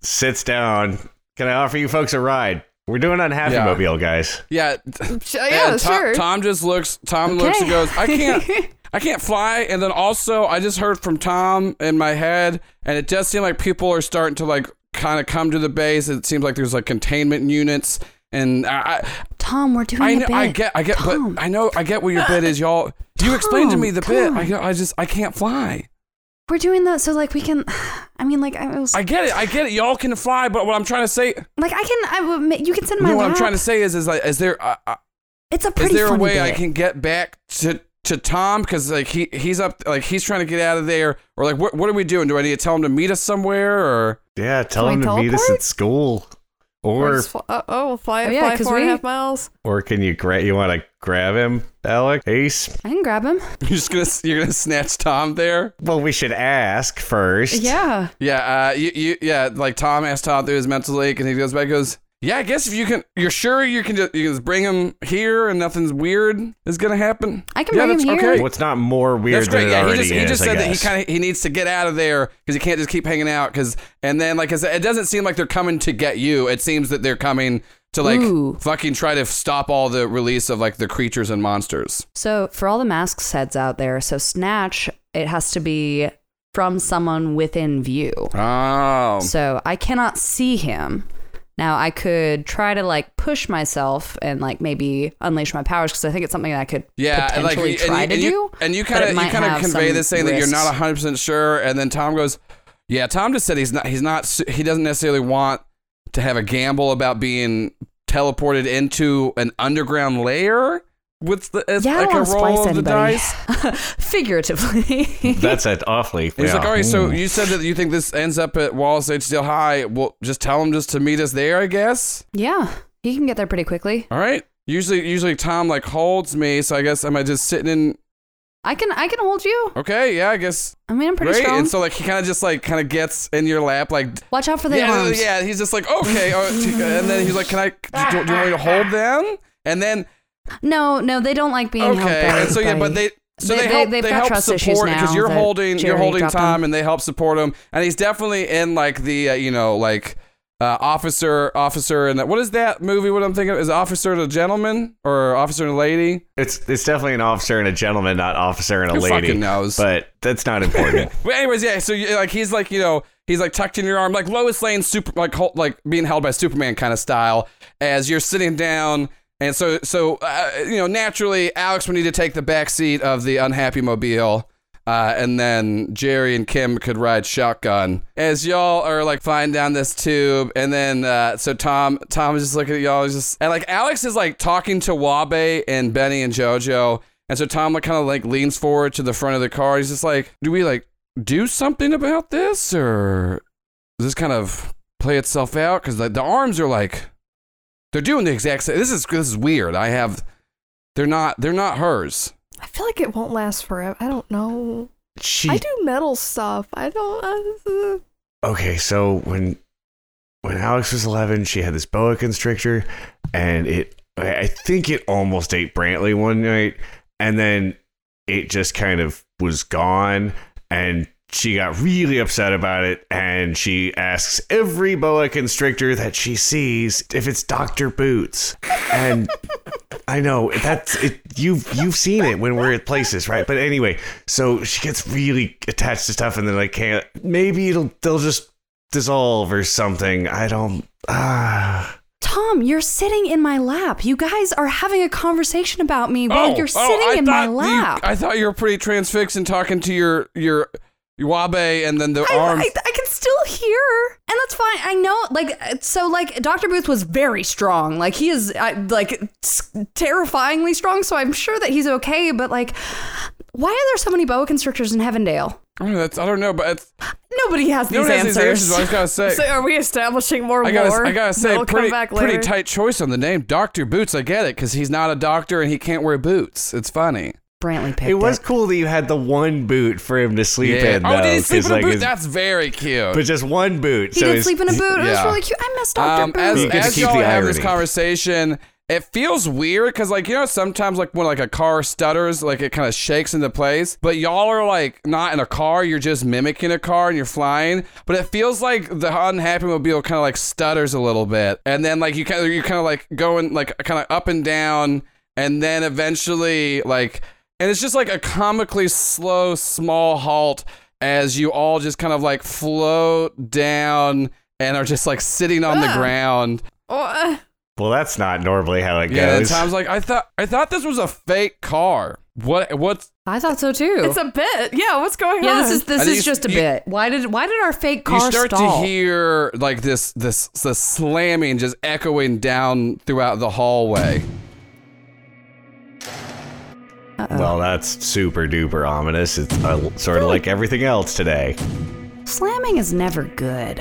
sits down. Can I offer you folks a ride? We're doing on Happy Yeah. Mobile, guys. Yeah, <laughs> Sh- yeah, Tom, sure. Tom just looks. Tom looks and goes, "I can't, <laughs> I can't fly." And then also, I just heard from Tom in my head, and it does seem like people are starting to like kind of come to the base. It seems like there's like containment units, and I, I, Tom, we're doing I a know, bit. I get, I get, Tom. but I know, I get what your bit is, y'all. You explained to me the bit. on. I, I just, I can't fly. We're doing that so like we can. <sighs> I mean, like I was I get it, I get it. Y'all can fly, but what I'm trying to say, like I can. I will ma- you can send you my know, what I'm lap. trying to say is, is like, is there, uh, uh, It's a is pretty there a funny way I bit. can get back to to Tom because like he he's up like he's trying to get out of there or like what what are we doing? Do I need to tell him to meet us somewhere or Yeah, tell Can him to meet us teleport? at school, Or or fl- uh, oh, fly, Oh, yeah, fly 'cause four and a we- half miles. or can you grab? you want to grab him, Alec Ace? I can grab him. <laughs> you're just gonna you're gonna snatch Tom there? Well, we should ask first. Yeah. Yeah, uh, you you yeah like Tom asked Tom through his mental lake and he goes back and goes. Yeah, I guess if you can, you're sure you can just you can just bring him here and nothing's weird is gonna happen. I can yeah, bring him that's here. Okay. What's not more weird That's great. than it Yeah, he already just he just said that he kind of he needs to get out of there because he can't just keep hanging out. Because and then like I said, it doesn't seem like they're coming to get you. It seems that they're coming to like Ooh. fucking try to stop all the release of like the creatures and monsters. So for all the masks heads out there, so snatch it has to be from someone within view. Oh, So I cannot see him, Now I could try to like push myself and like maybe unleash my powers because I think it's something that I could Yeah, like potentially and try you, to and do. and you kind of you kind of convey this saying that you're not risks. 100 percent sure, and then Tom goes, "Yeah, Tom just said he's not he's not he doesn't necessarily want to have a gamble about being teleported into an underground layer with the as Yeah, I like don't a roll splice of the anybody. dice." <laughs> Figuratively. That's it. Awfully. He's yeah. like, "All right, so Mm. you said that you think this ends up at Wallace H. Steel High. Well, just tell him just to meet us there, I guess." yeah, he can get there pretty quickly. All right. Usually, usually Tom like holds me, so I guess am I just sitting in? I can I can hold you. Okay, yeah, I guess. I mean, I'm pretty Great. strong. And so like he kind of just like kind of gets in your lap, like Watch out for the yeah, arms. yeah. He's just like okay, and then he's like, can I? Do, do you want me to hold <laughs> them? And then No, no, they don't like being held okay, by. so yeah, by- but they. So They- they, they- help. they've they help support because you're holding you're holding dropped Tom, them. and they help support him. And he's definitely in like the uh, you know like uh, officer officer and what is that movie? What I'm thinking of? is officer and a gentleman or officer and a lady. It's it's definitely an officer and a gentleman, not officer and a Who lady. fucking knows? But that's not important. <laughs> But anyways, yeah. So you, like he's like you know he's like tucked in your arm, like Lois Lane, super like like being held by Superman kind of style, as you're sitting down. And so so uh, you know naturally Alex would need to take the back seat of the unhappy mobile. Uh, and then Jerry and Kim could ride shotgun as y'all are like flying down this tube, and then uh, so Tom Tom is just looking at y'all, just and like Alex is like talking to Wabe and Benny and JoJo, and so Tom like kind of like leans forward to the front of the car. He's just like, "Do we like do something about this, or does this kind of play itself out?" Because the, the arms are like they're doing the exact same. This is this is weird. I have they're not they're not hers. I feel like it won't last forever. I don't know. she I do metal stuff. I don't. Uh, okay, so when when Alex was 11, she had this boa constrictor, and it I I think it almost ate Brantley one night, and then it just kind of was gone, and she got really upset about it, and she asks every boa constrictor that she sees if it's Doctor Boots, and <laughs> I know that's it. You've you've seen it when we're at places, right? But anyway, so she gets really attached to stuff, and then I can't. Maybe it'll they'll just dissolve or something. I don't. Ah. Tom, you're sitting in my lap. You guys are having a conversation about me while you're sitting Oh, in my thought you- lap. I thought you were pretty transfixed and talking to your your your Wabe and then the I, arms. I, I can still hear, and that's fine. I know, like, so, like, Dr. Boots was very strong. Like, he is, I, like, terrifyingly strong. So I'm sure that he's okay. But like, why are there so many boa constrictors in Heavendale? I, don't know, that's, I don't know, but it's, Nobody has these one has these answers. answers. I gotta say, <laughs> so are we establishing more I gotta, lore? I gotta say, pretty, come back pretty tight choice on the name, Doctor Boots. I get it because he's not a doctor and he can't wear boots. It's funny. Brantley picked It was cool that you had the one boot for him to sleep Yeah. in. Though, oh, did he sleep 'cause, in a like, boot? his- That's very cute. but just one boot. He so did his- sleep in a boot. It was really cute. I missed Dr. Um, Boots. as you as y'all the have this conversation, it feels weird because, like, you know, sometimes like when like a car stutters, like it kind of shakes into place. But y'all are like not in a car; you're just mimicking a car and you're flying. But it feels like the unhappy mobile kind of like stutters a little bit, and then like you kind of you kind of like going like kind of up and down, and then eventually like, and it's just like a comically slow, small halt as you all just kind of like float down and are just like sitting on the ground. Uh, well, that's not normally how it Yeah, and goes. Tom's like, I thought I thought this was a fake car. What what's I thought so too. it's a bit. Yeah, what's going yeah, on? this is this I is you- just a you- bit. Why did why did our fake car you start stall? to hear like this this this slamming just echoing down throughout the hallway. Well, that's super duper ominous. It's uh, sort of like everything else today. Slamming is never good.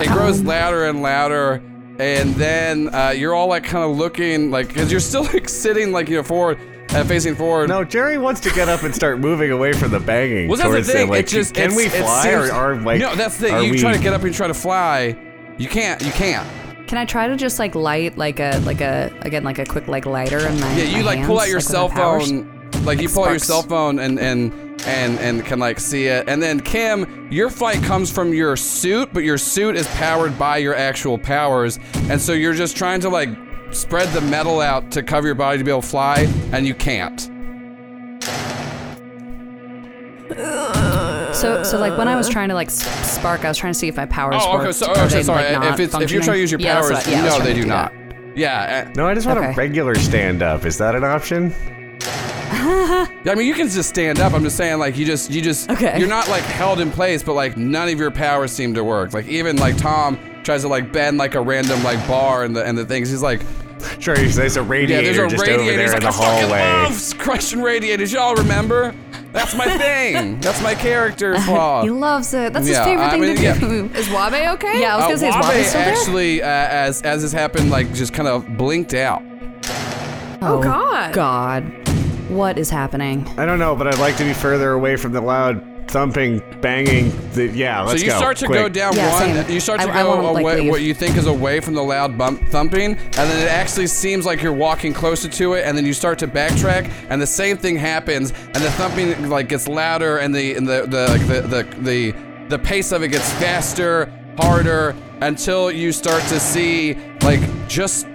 It grows louder and louder, and then uh, you're all like kind of looking like because you're still <laughs> like sitting like you know forward, uh, facing forward. No, Jerry wants to get up and start moving away from the banging. Well, that's the thing. Like, it just can we fly seems- or are like? no, that's the thing. You we- try to get up and try to fly. You can't. You can't. Can I try to just like light like a like a again like a quick like lighter in my Yeah, you my like pull out your like, cell my powers? phone. Like you pull out your cell phone and and and and can like see it. And then Kim, your flight comes from your suit, but your suit is powered by your actual powers, and so you're just trying to like spread the metal out to cover your body to be able to fly, and you can't. So, so like when I was trying to like s- spark, I was trying to see if my powers Oh, okay. worked. So, Are oh, they, sorry. like, if it's if you're trying to use your functioning? Yeah, powers, what- yeah, no, they do do not. Yeah. uh, No, I just want Okay. a regular stand up. Is that an option? <laughs> I mean, you can just stand up. I'm just saying, like, you just, you just, Okay. you're not like held in place, but like none of your powers seem to work. Like even like Tom tries to like bend like a random like bar and the and the things. He's like, Sure, there's a yeah, radiator there's a just radiator. over there He's in like, the I hallway. love crushing radiators. Y'all remember? That's my thing. That's my character <laughs> flaw. He loves it. That's Yeah, his favorite I thing mean, to yeah. do. <laughs> Is Wabe okay? Yeah, I was Uh, gonna say, is Wabe Wabe still there? actually, uh, as as this happened, like just kind of blinked out. Oh, God. God, what is happening? I don't know, but I'd like to be further away from the loud thumping, banging. The, yeah, let's go. so you go. start to quick. go down Yeah, one. same. You start to I- I go won't, like, away, leave. what you think is away from the loud bump thumping, and then it actually seems like you're walking closer to it, and then you start to backtrack, and the same thing happens, and the thumping like gets louder, and the and the the like, the, the the the pace of it gets faster, harder, until you start to see like just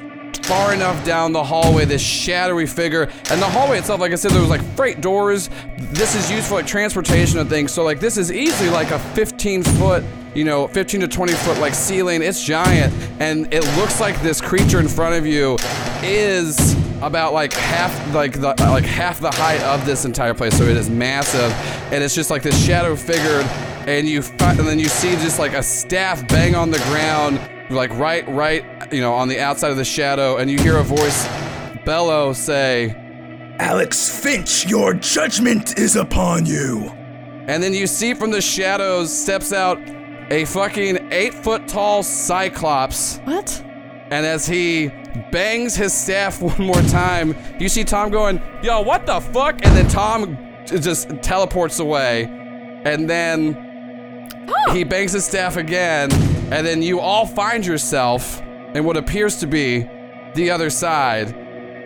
far enough down the hallway, this shadowy figure. And the hallway itself, like I said, there was like freight doors. This is used for like transportation of things. So like this is easily like a 15 foot, you know, 15 to 20 foot like ceiling. It's giant, and it looks like this creature in front of you is about like half like the like half the height of this entire place. So it is massive, and it's just like this shadow figure. And you fi- and then you see just like a staff bang on the ground like right right you know on the outside of the shadow and you hear a voice bellow say Alex Finch, your judgment is upon you. and then you see from the shadows steps out a fucking eight foot tall cyclops What? and as he bangs his staff <laughs> one more time you see tom going yo what the fuck and then tom just teleports away and then he bangs his staff again and then you all find yourself in what appears to be the other side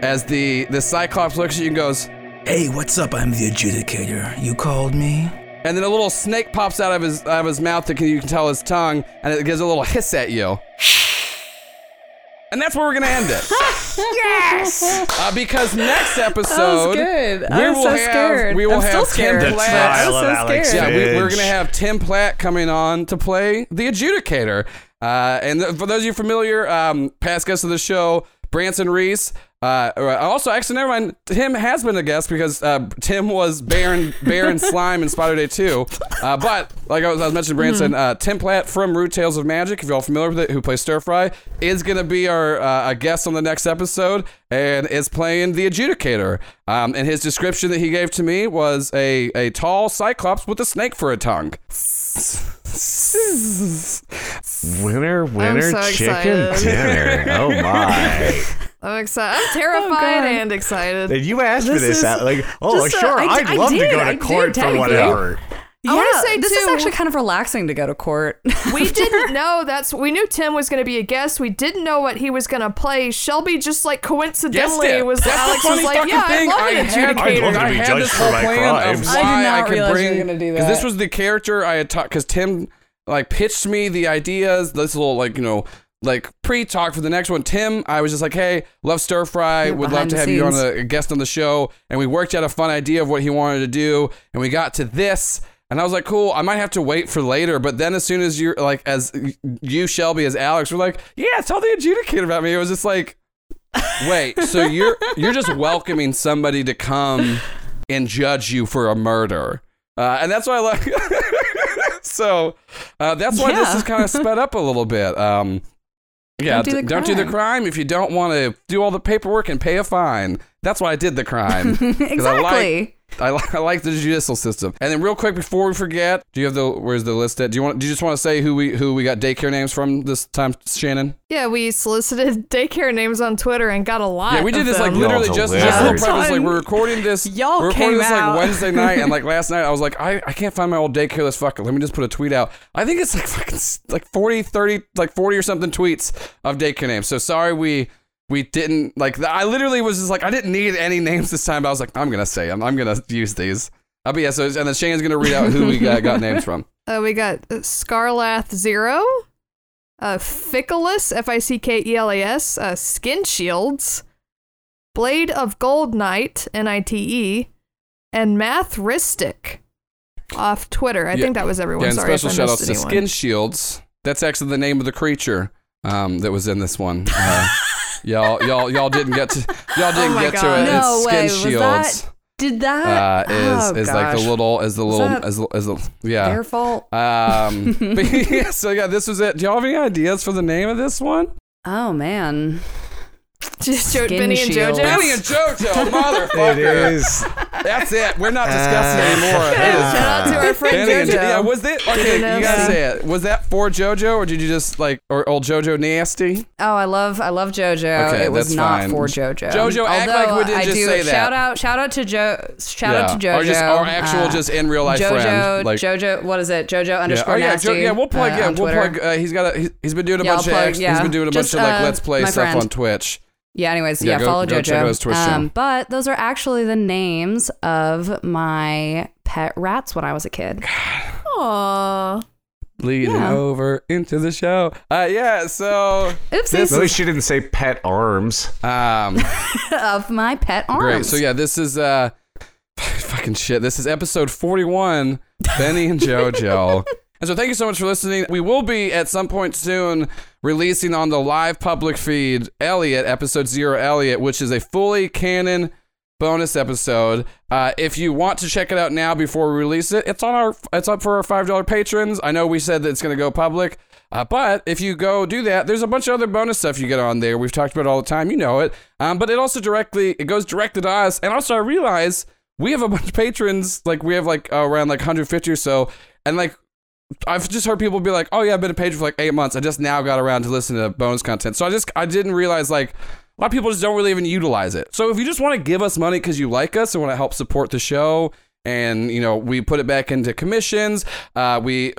as the the cyclops looks at you and goes Hey, what's up? I'm the adjudicator. You called me? and then a little snake pops out of his out of his mouth that can, you can tell his tongue and it gives a little hiss at you and that's where we're gonna end it <laughs> yes uh, because next episode good. we I'm will so have scared. we will I'm have still Tim scared. The Platt trial of so Alex scared. Yeah, we, we're gonna have Tim Platt coming on to play the adjudicator. Uh, and th- for those of you familiar, um, past guests of the show, Branson Reese. Uh, also, actually, never mind. Tim has been a guest because uh, Tim was Baron Baron <laughs> Slime in Spider Day 2. Uh, but like I was, I was mentioning, Branson, uh, Tim Platt from Rude Tales of Magic, if you're all familiar with it, who plays Stir Fry, is gonna be our uh, a guest on the next episode and is playing the adjudicator. Um, and his description that he gave to me was a a tall cyclops with a snake for a tongue. Winner, winner, so chicken excited. dinner. Oh my! <laughs> I'm excited. I'm <laughs> terrified God. and excited. And you asked for This this, out like, oh just, uh, sure, I I'd d- I love to did, go to I did, court for technically. whatever. I wanna say, this is actually kind of relaxing to go to court. <laughs> We didn't <laughs> know that's we knew Tim was going to be a guest. We didn't know what he was going to play. Shelby just like coincidentally was That's the Alex funny was like, fucking yeah, thing. I love I an had- adjudicator. I'd love to be had judged this for whole my plan crimes. I did why not I could realize you bring were gonna do because this was the character I had taught because Tim like pitched me the ideas. This little like you know like pre-talk for the next one. Tim, I was just like, hey, love stir fry. Yeah, Would love to the have you on scenes. a, guest on the show, and we worked out a fun idea of what he wanted to do, and we got to this. And I was like, cool. I might have to wait for later, but then as soon as you're like, as you Shelby as Alex, were like, yeah, tell the adjudicator about me. It was just like, Wait, so <laughs> you're you're just welcoming somebody to come and judge you for a murder, uh, and that's why I like. <laughs> so uh, that's why this Yeah. is kind of sped up a little bit. Um, yeah, Don't do the don't do the crime. crime if you don't want to do all the paperwork and pay a fine. That's why I did the crime. <laughs> <laughs> 'Cause I exactly. like, I like I like the judicial system. And then real quick before we forget, do you have the where's the list at? Do you want do you just want to say who we who we got daycare names from this time, Shannon? Yeah, we solicited <laughs> daycare names on Twitter and got a lot. Yeah, we did of this like literally Y'all just just a little Yeah. preface. Like we're recording this. Y'all we're recording came this out. like Wednesday night, and like last night I was like, I, I can't find my old daycare list. Fuck it. Let me just put a tweet out. I think it's like fucking like 40, 30, like 40 or something tweets of daycare names. So sorry we we didn't like I literally was just like I didn't need any names this time, but I was like, I'm gonna say them. I'm gonna use these. I'll be yeah, so and then Shane's gonna read out who we got, got names from. <laughs> Uh, we got uh, Scarlath Zero, uh, Fickelas, F I C K E L A S, uh, Skin Shields, Blade of Gold Knight, N I T E, and Mathristic. off Twitter. I Yeah. think that was everyone. Yeah, and Sorry special shout outs to. Skin Shields. That's actually the name of the creature um, that was in this one. Uh, <laughs> y'all, y'all, y'all didn't get to y'all didn't Oh my get to it. No it's Skin way, was Shields. that- Did that? uh, is oh, is like the little is the Was little that as as the, yeah. Their fault. Um, <laughs> <laughs> but yeah, so yeah, this was it. Do y'all have any ideas for the name of this one? Oh man. <laughs> Just jo- Benny and Shields. JoJo. Benny and JoJo, <laughs> motherfucker. It is. That's it. We're not discussing Uh, anymore. It is Shout out to our friend Benny JoJo. Jo- yeah, was it? Okay, you gotta Nasty. say it. Was that for JoJo, or did you just like, or old JoJo nasty? Oh, I love I love JoJo. Okay, it was that's not fine. for JoJo. JoJo, act Although like we didn't I just do, say that. Shout out shout out to Jo shout out to JoJo. Or just- or actual Uh, just in real life JoJo, friend, like- JoJo, what is it? JoJo Yeah. underscore Oh yeah, nasty. Jo- yeah. We'll plug. uh, yeah, we'll Twitter. plug. Uh, he's got a. He's, he's been doing a Yeah, bunch I'll of. plug- act- yeah. He's been doing a bunch of like uh, let's play stuff on Twitch. Yeah, anyways, Yeah, yeah, go- follow go JoJo. check out his Twitch um, but those are actually the names of my pet rats when I was a kid. Aww. Leading Yeah. over into the show. Uh, yeah. So Oopsies. At least she didn't say pet arms. um. <laughs> of my pet arms. Great. So yeah, this is uh <laughs> fucking shit. This is episode 41, Benny and <laughs> JoJo. And so thank you so much for listening. We will be at some point soon releasing on the live public feed Elliot, episode 0 Elliot, which is a fully canon bonus episode. Uh, if you want to check it out now before we release it, it's on our it's up for our $5 patrons. I know we said that it's going to go public. Uh, but if you go do that, there's a bunch of other bonus stuff you get on there. We've talked about it all the time. You know it. Um, but it also directly it goes directly to us. And also I realize we have a bunch of patrons. Like we have like uh, around like 150 or so. And like I've just heard people be like, "Oh yeah, I've been a patron for like eight months. I just now got around to listen to bonus content." So I just I didn't realize like a lot of people just don't really even utilize it. So if you just want to give us money because you like us and want to help support the show, and you know we put it back into commissions, uh, we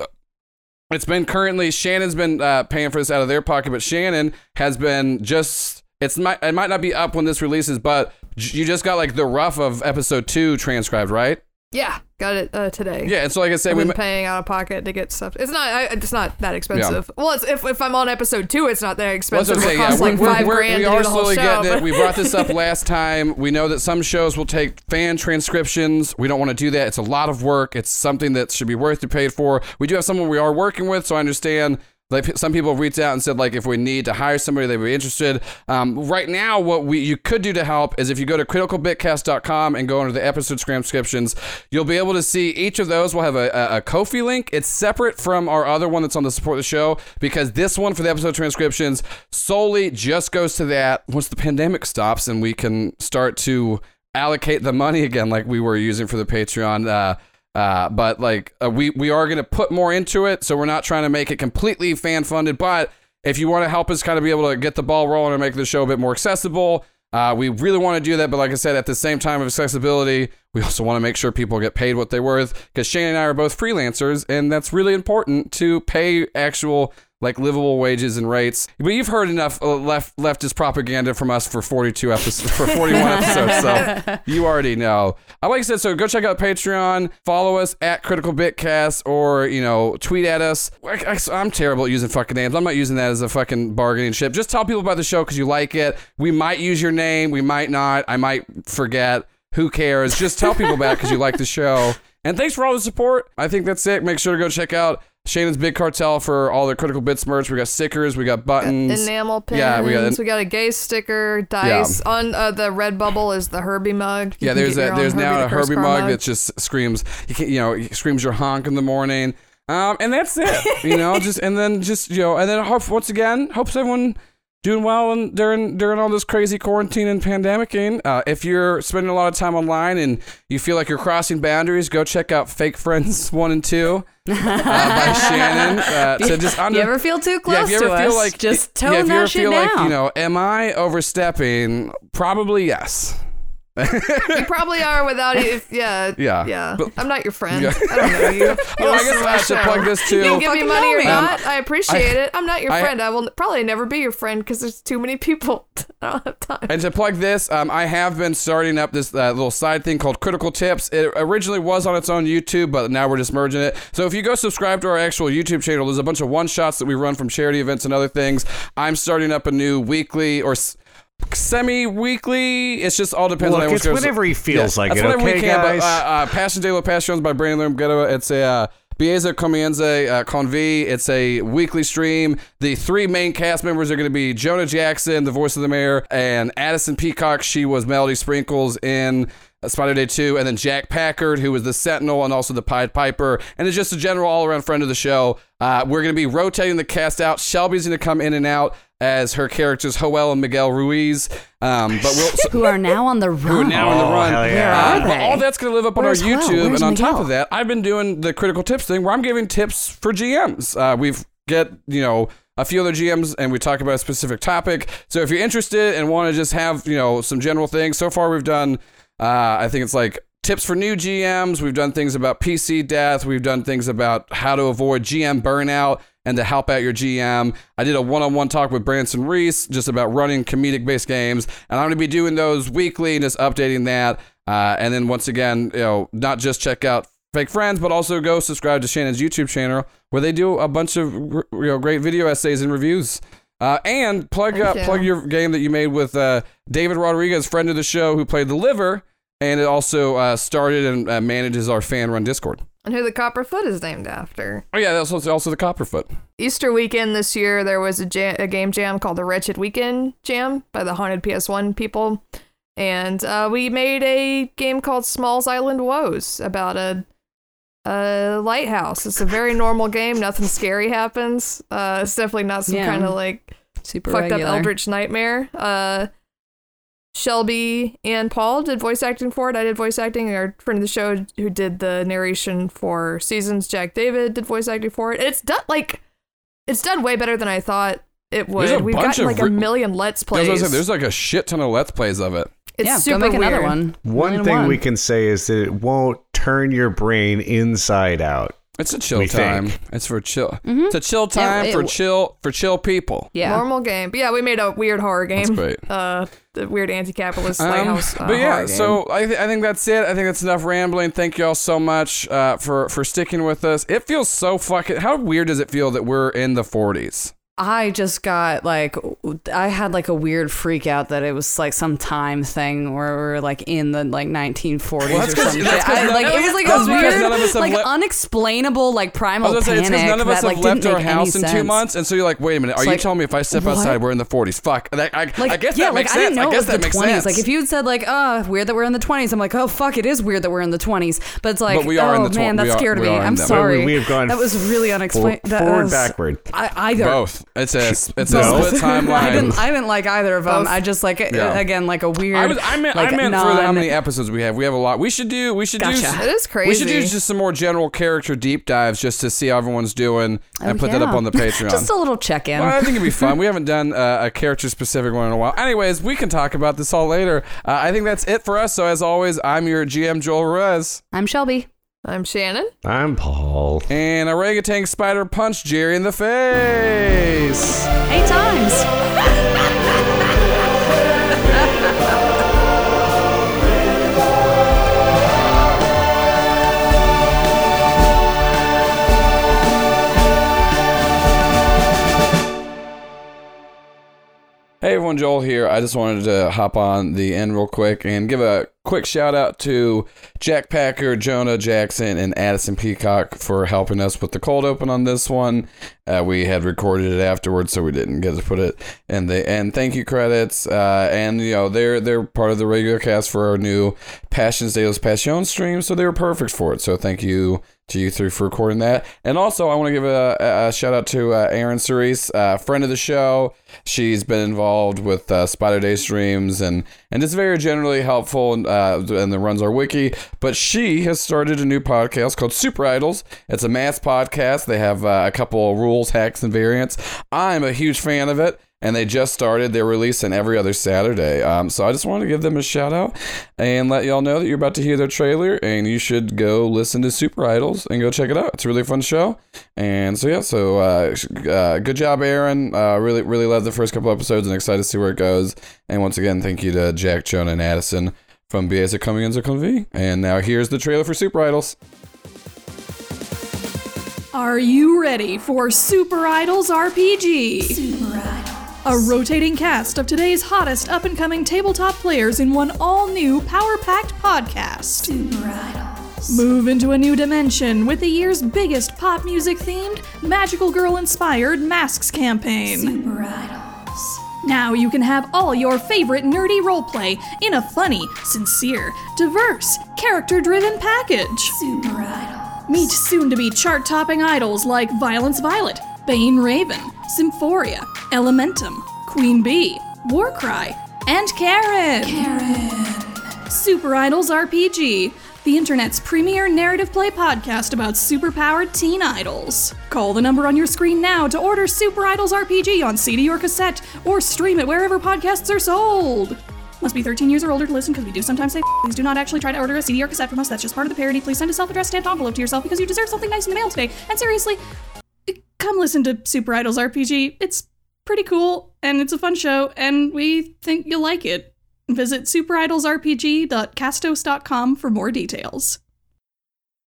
it's been currently Shannon's been uh, paying for this out of their pocket, but Shannon has been just it's might it might not be up when this releases, but you just got like the rough of episode two transcribed, right? Yeah, got it uh, today. Yeah, and so like I said, I've we been paying out of pocket to get stuff. It's not. I, it's not that expensive. Well, it's, if if I'm on episode two, it's not that Well, expensive. that's what I'm saying, yeah, like we're- 5 we're- grand we are do the whole slowly show. getting it. We brought this up last time. We know that some shows will take fan transcriptions. We don't want to do that. It's a lot of work. It's something that should be worth to pay for. We do have someone we are working with, so I understand. Like some people reached out and said, like if we need to hire somebody, they'd be interested. Um, right now, what we you could do to help is if you go to criticalbitcast.com and go under the episode transcriptions, you'll be able to see each of those. will have a, a, a Ko-fi link. It's separate from our other one that's on the support the show because this one for the episode transcriptions solely just goes to that once the pandemic stops and we can start to allocate the money again like we were using for the Patreon. Uh, uh, but like uh, we we are gonna put more into it, so we're not trying to make it completely fan funded. But if you want to help us kind of be able to get the ball rolling and make the show a bit more accessible, uh, we really want to do that. But like I said, at the same time of accessibility, we also want to make sure people get paid what they're worth because Shane and I are both freelancers, and that's really important to pay actual like livable wages and rates. But you've heard enough uh, left leftist propaganda from us for 42 episodes, for 41 <laughs> episodes, so you already know. Uh, like I said, so go check out Patreon, follow us at Critical Bitcast, or you know, tweet at us. I, am terrible at using fucking names. I'm not using that as a fucking bargaining chip. Just tell people about the show because you like it. We might use your name, we might not. I might forget. Who cares? Just tell people about it because you like the show. And thanks for all the support. I think that's it. Make sure to go check out Shannon's Big Cartel for all their Critical Bits merch. We got stickers, we got buttons. enamel pins. Yeah, we got- we got a gay sticker, dice. On uh, the Redbubble is the Herbie mug. You Yeah, there's a, there's now Herbie a the Curse Herbie Crow mug that just screams you can you know screams your honk in the morning. Um, and that's it. You know, <laughs> just and then just you know, and then hope once again, hopes everyone doing well and during during all this crazy quarantine and pandemicing. Uh, if you're spending a lot of time online and you feel like you're crossing boundaries, go check out Fake Friends <laughs> One and Two uh, by <laughs> Shannon. Uh, to just under, you ever feel too close yeah, if you to ever us? feel like just tone yeah, if you ever feel down. like you know, am I overstepping? Probably yes. You <laughs> probably are without it. If, yeah. Yeah. Yeah. But- I'm not your friend. Yeah. I don't know you. <laughs> You Oh, I guess I should plug this too. You give me money or not. I appreciate it. I'm not your I- friend. I will probably never be your friend because there's too many people. <laughs> I don't have time. And to plug this, um, I have been starting up this uh, little side thing called Critical Tips. It originally was on its own YouTube, but now we're just merging it. So if you go subscribe to our actual YouTube channel, there's a bunch of one shots that we run from charity events and other things. I'm starting up a new weekly or. s- semi weekly. It's just all depends Look, on it's whenever he feels like that's it, whenever we okay, can, guys? But, uh, uh, Passion de la Passions by Brandon Lermghetto. It's a uh, Bieza Comienza uh, Convi. It's a weekly stream. The three main cast members are going to be Jonah Jackson, the voice of the mayor, and Addison Peacock. She was Melody Sprinkles in uh, Spider Day 2, and then Jack Packard, who was the Sentinel and also the Pied Piper, and is just a general all around friend of the show. Uh, we're going to be rotating the cast out. Shelby's going to come in and out as her characters Joel and Miguel Ruiz. Um, but we'll. <laughs> Who are now on the run? <laughs> who are now on the Oh, run. yeah. Where Uh, are but they? all that's going to live up Where's on our YouTube, Where's and on top of that, I've been doing the critical tips thing where I'm giving tips for GMs. Uh, we've get you know a few other GMs, and we talk about a specific topic. So if you're interested and want to just have you know some general things, so far we've done. Uh, I think it's like tips for new GMs. We've done things about PC death. We've done things about how to avoid GM burnout and to help out your GM. I did a one-on-one talk with Branson Reese just about running comedic-based games, and I'm going to be doing those weekly and just updating that. Uh, and then once again, you know, not just check out Fake Friends, but also go subscribe to Shannon's YouTube channel where they do a bunch of you know great video essays and reviews. Uh, and plug up, you. plug your game that you made with uh, David Rodriguez, friend of the show, who played the liver, and it also uh, started and uh, manages our fan run Discord. And who the Copperfoot is named after. Oh yeah, that's also, also the Copperfoot. Easter weekend this year, there was a, jam, a game jam called the Wretched Weekend Jam by the Haunted PS1 people. And uh, we made a game called Smalls Island Woes about a, a lighthouse. It's a very <laughs> normal game. Nothing scary happens. Uh, it's definitely not some Yeah. kind of like Super fucked regular. up eldritch nightmare. Uh, Shelby and Paul did voice acting for it. I did voice acting. Our friend of the show who did the narration for seasons, Jack David, did voice acting for it. It's done like it's done way better than I thought it would. A We've bunch gotten of like a million let's That's what I plays. said, There's like a shit ton of let's plays of it. it's yeah, super go make another one. one. One Million thing one. we can say is that it won't turn your brain inside out. It's a chill time. think. It's for chill. Mhm. It's a chill Yeah, time it- for chill for chill people. Yeah. Normal game. But yeah, we made a weird horror game. That's great. Uh, the weird anti-capitalist Um, lighthouse. Uh, but yeah, game. so I, th- I think that's it. I think that's enough rambling. Thank you all so much uh, for for sticking with us. It feels so fucking. How weird does it feel that we're in the 40s? I just got like I had like a weird freak out that it was like some time thing where we're like in the like 1940s Well, that's or 'cause- something. I, like it was like a weird, none of us have like le- unexplainable like I primal was say panic because none of us that have like left our house in two months, and so you're like, wait a minute, are It's you like, telling me if I step what? outside we're in the 40s? Fuck, that, I, Like, I guess yeah, that like makes I didn't sense. know I it guess was that the makes 20s. sense. Like if you had said like, oh, weird that we're in the 20s, I'm like, oh fuck, it is weird that we're in the 20s. But it's like, But we are in oh the tw- man, we that scared we me. I'm sorry. We- we have gone that was really For- unexplained. forward, backward. I, either. Both. It's a it's a Both. split timeline. <laughs> I didn't. I didn't like either of them. Both. I just like Yeah. again like a weird. I, was, I meant, like, I meant for the, how non- many episodes we have. We have a lot. We should do. We should do. Gotcha. s- it is crazy. We should do just some more general character deep dives just to see how everyone's doing and Oh, put that up yeah. on the <laughs> Patreon. Just a little check in. Well, I think it'd be fun. We <laughs> haven't done uh, a character specific one in a while. Anyways, we can talk about this all later. Uh, I think that's it for us. So, as always, I'm your GM, Joel Ruiz. I'm Shelby. I'm Shannon. I'm Paul. And orangutan spider punched Jerry in the face. Eight times. <laughs> Hey everyone, Joel here. I just wanted to hop on the end real quick and give a quick shout out to Jack Packer, Jonah Jackson, and Addison Peacock for helping us with the cold open on this one. Uh, we had recorded it afterwards, so we didn't get to put it in the end thank you credits. Uh, and you know they're they're part of the regular cast for our new Passions de Passion stream, so they were perfect for it. So thank you to you three for recording that. And also, I want to give a, a, shout out to uh, Erin Cerise, uh, friend of the show. She's been involved with uh, Spider Day streams and and is very generally helpful and uh, and runs our wiki. But she has started a new podcast called Super Idols. It's a mass podcast. They have uh, a couple of rules, hacks, and variants. I'm a huge fan of it and they just started. They're releasing every other Saturday. Um, so I just wanted to give them a shout out and let y'all know that you're about to hear their trailer, and you should go listen to Super Idols and go check it out. It's a really fun show. And so yeah, so uh, uh, good job, Erin. Uh, really, really loved the first couple episodes, and excited to see where it goes. And once again, thank you to Jack, Jonah, and Addison from BS Coming in Convi. And now here's the trailer for Super Idols. Are you ready for Super Idols RPG? Super Idol. A rotating cast of today's hottest up and coming tabletop players in one all new power packed podcast. Super Idols. Move into a new dimension with the year's biggest pop music themed, magical girl inspired Masks campaign. Super Idols. Now you can have all your favorite nerdy roleplay in a funny, sincere, diverse, character driven package. Super Idols. Meet soon to be chart topping idols like Violence Violet, Bane Raven, Symphoria, Elementum, Queen Bee, Warcry, and Karen. Karen. Super Idols RPG, the internet's premier narrative play podcast about superpowered teen idols. Call the number on your screen now to order Super Idols RPG on CD or cassette, or stream it wherever podcasts are sold. Must be 13 years or older to listen because we do sometimes say please do not actually try to order a CD or cassette from us. That's just part of the parody. Please send a self-addressed stamped envelope to yourself because you deserve something nice in the mail today. And seriously, come listen to Super Idols RPG. It's pretty cool and it's a fun show and we think you'll like it. Visit superidolsrpg.castos.com for more details.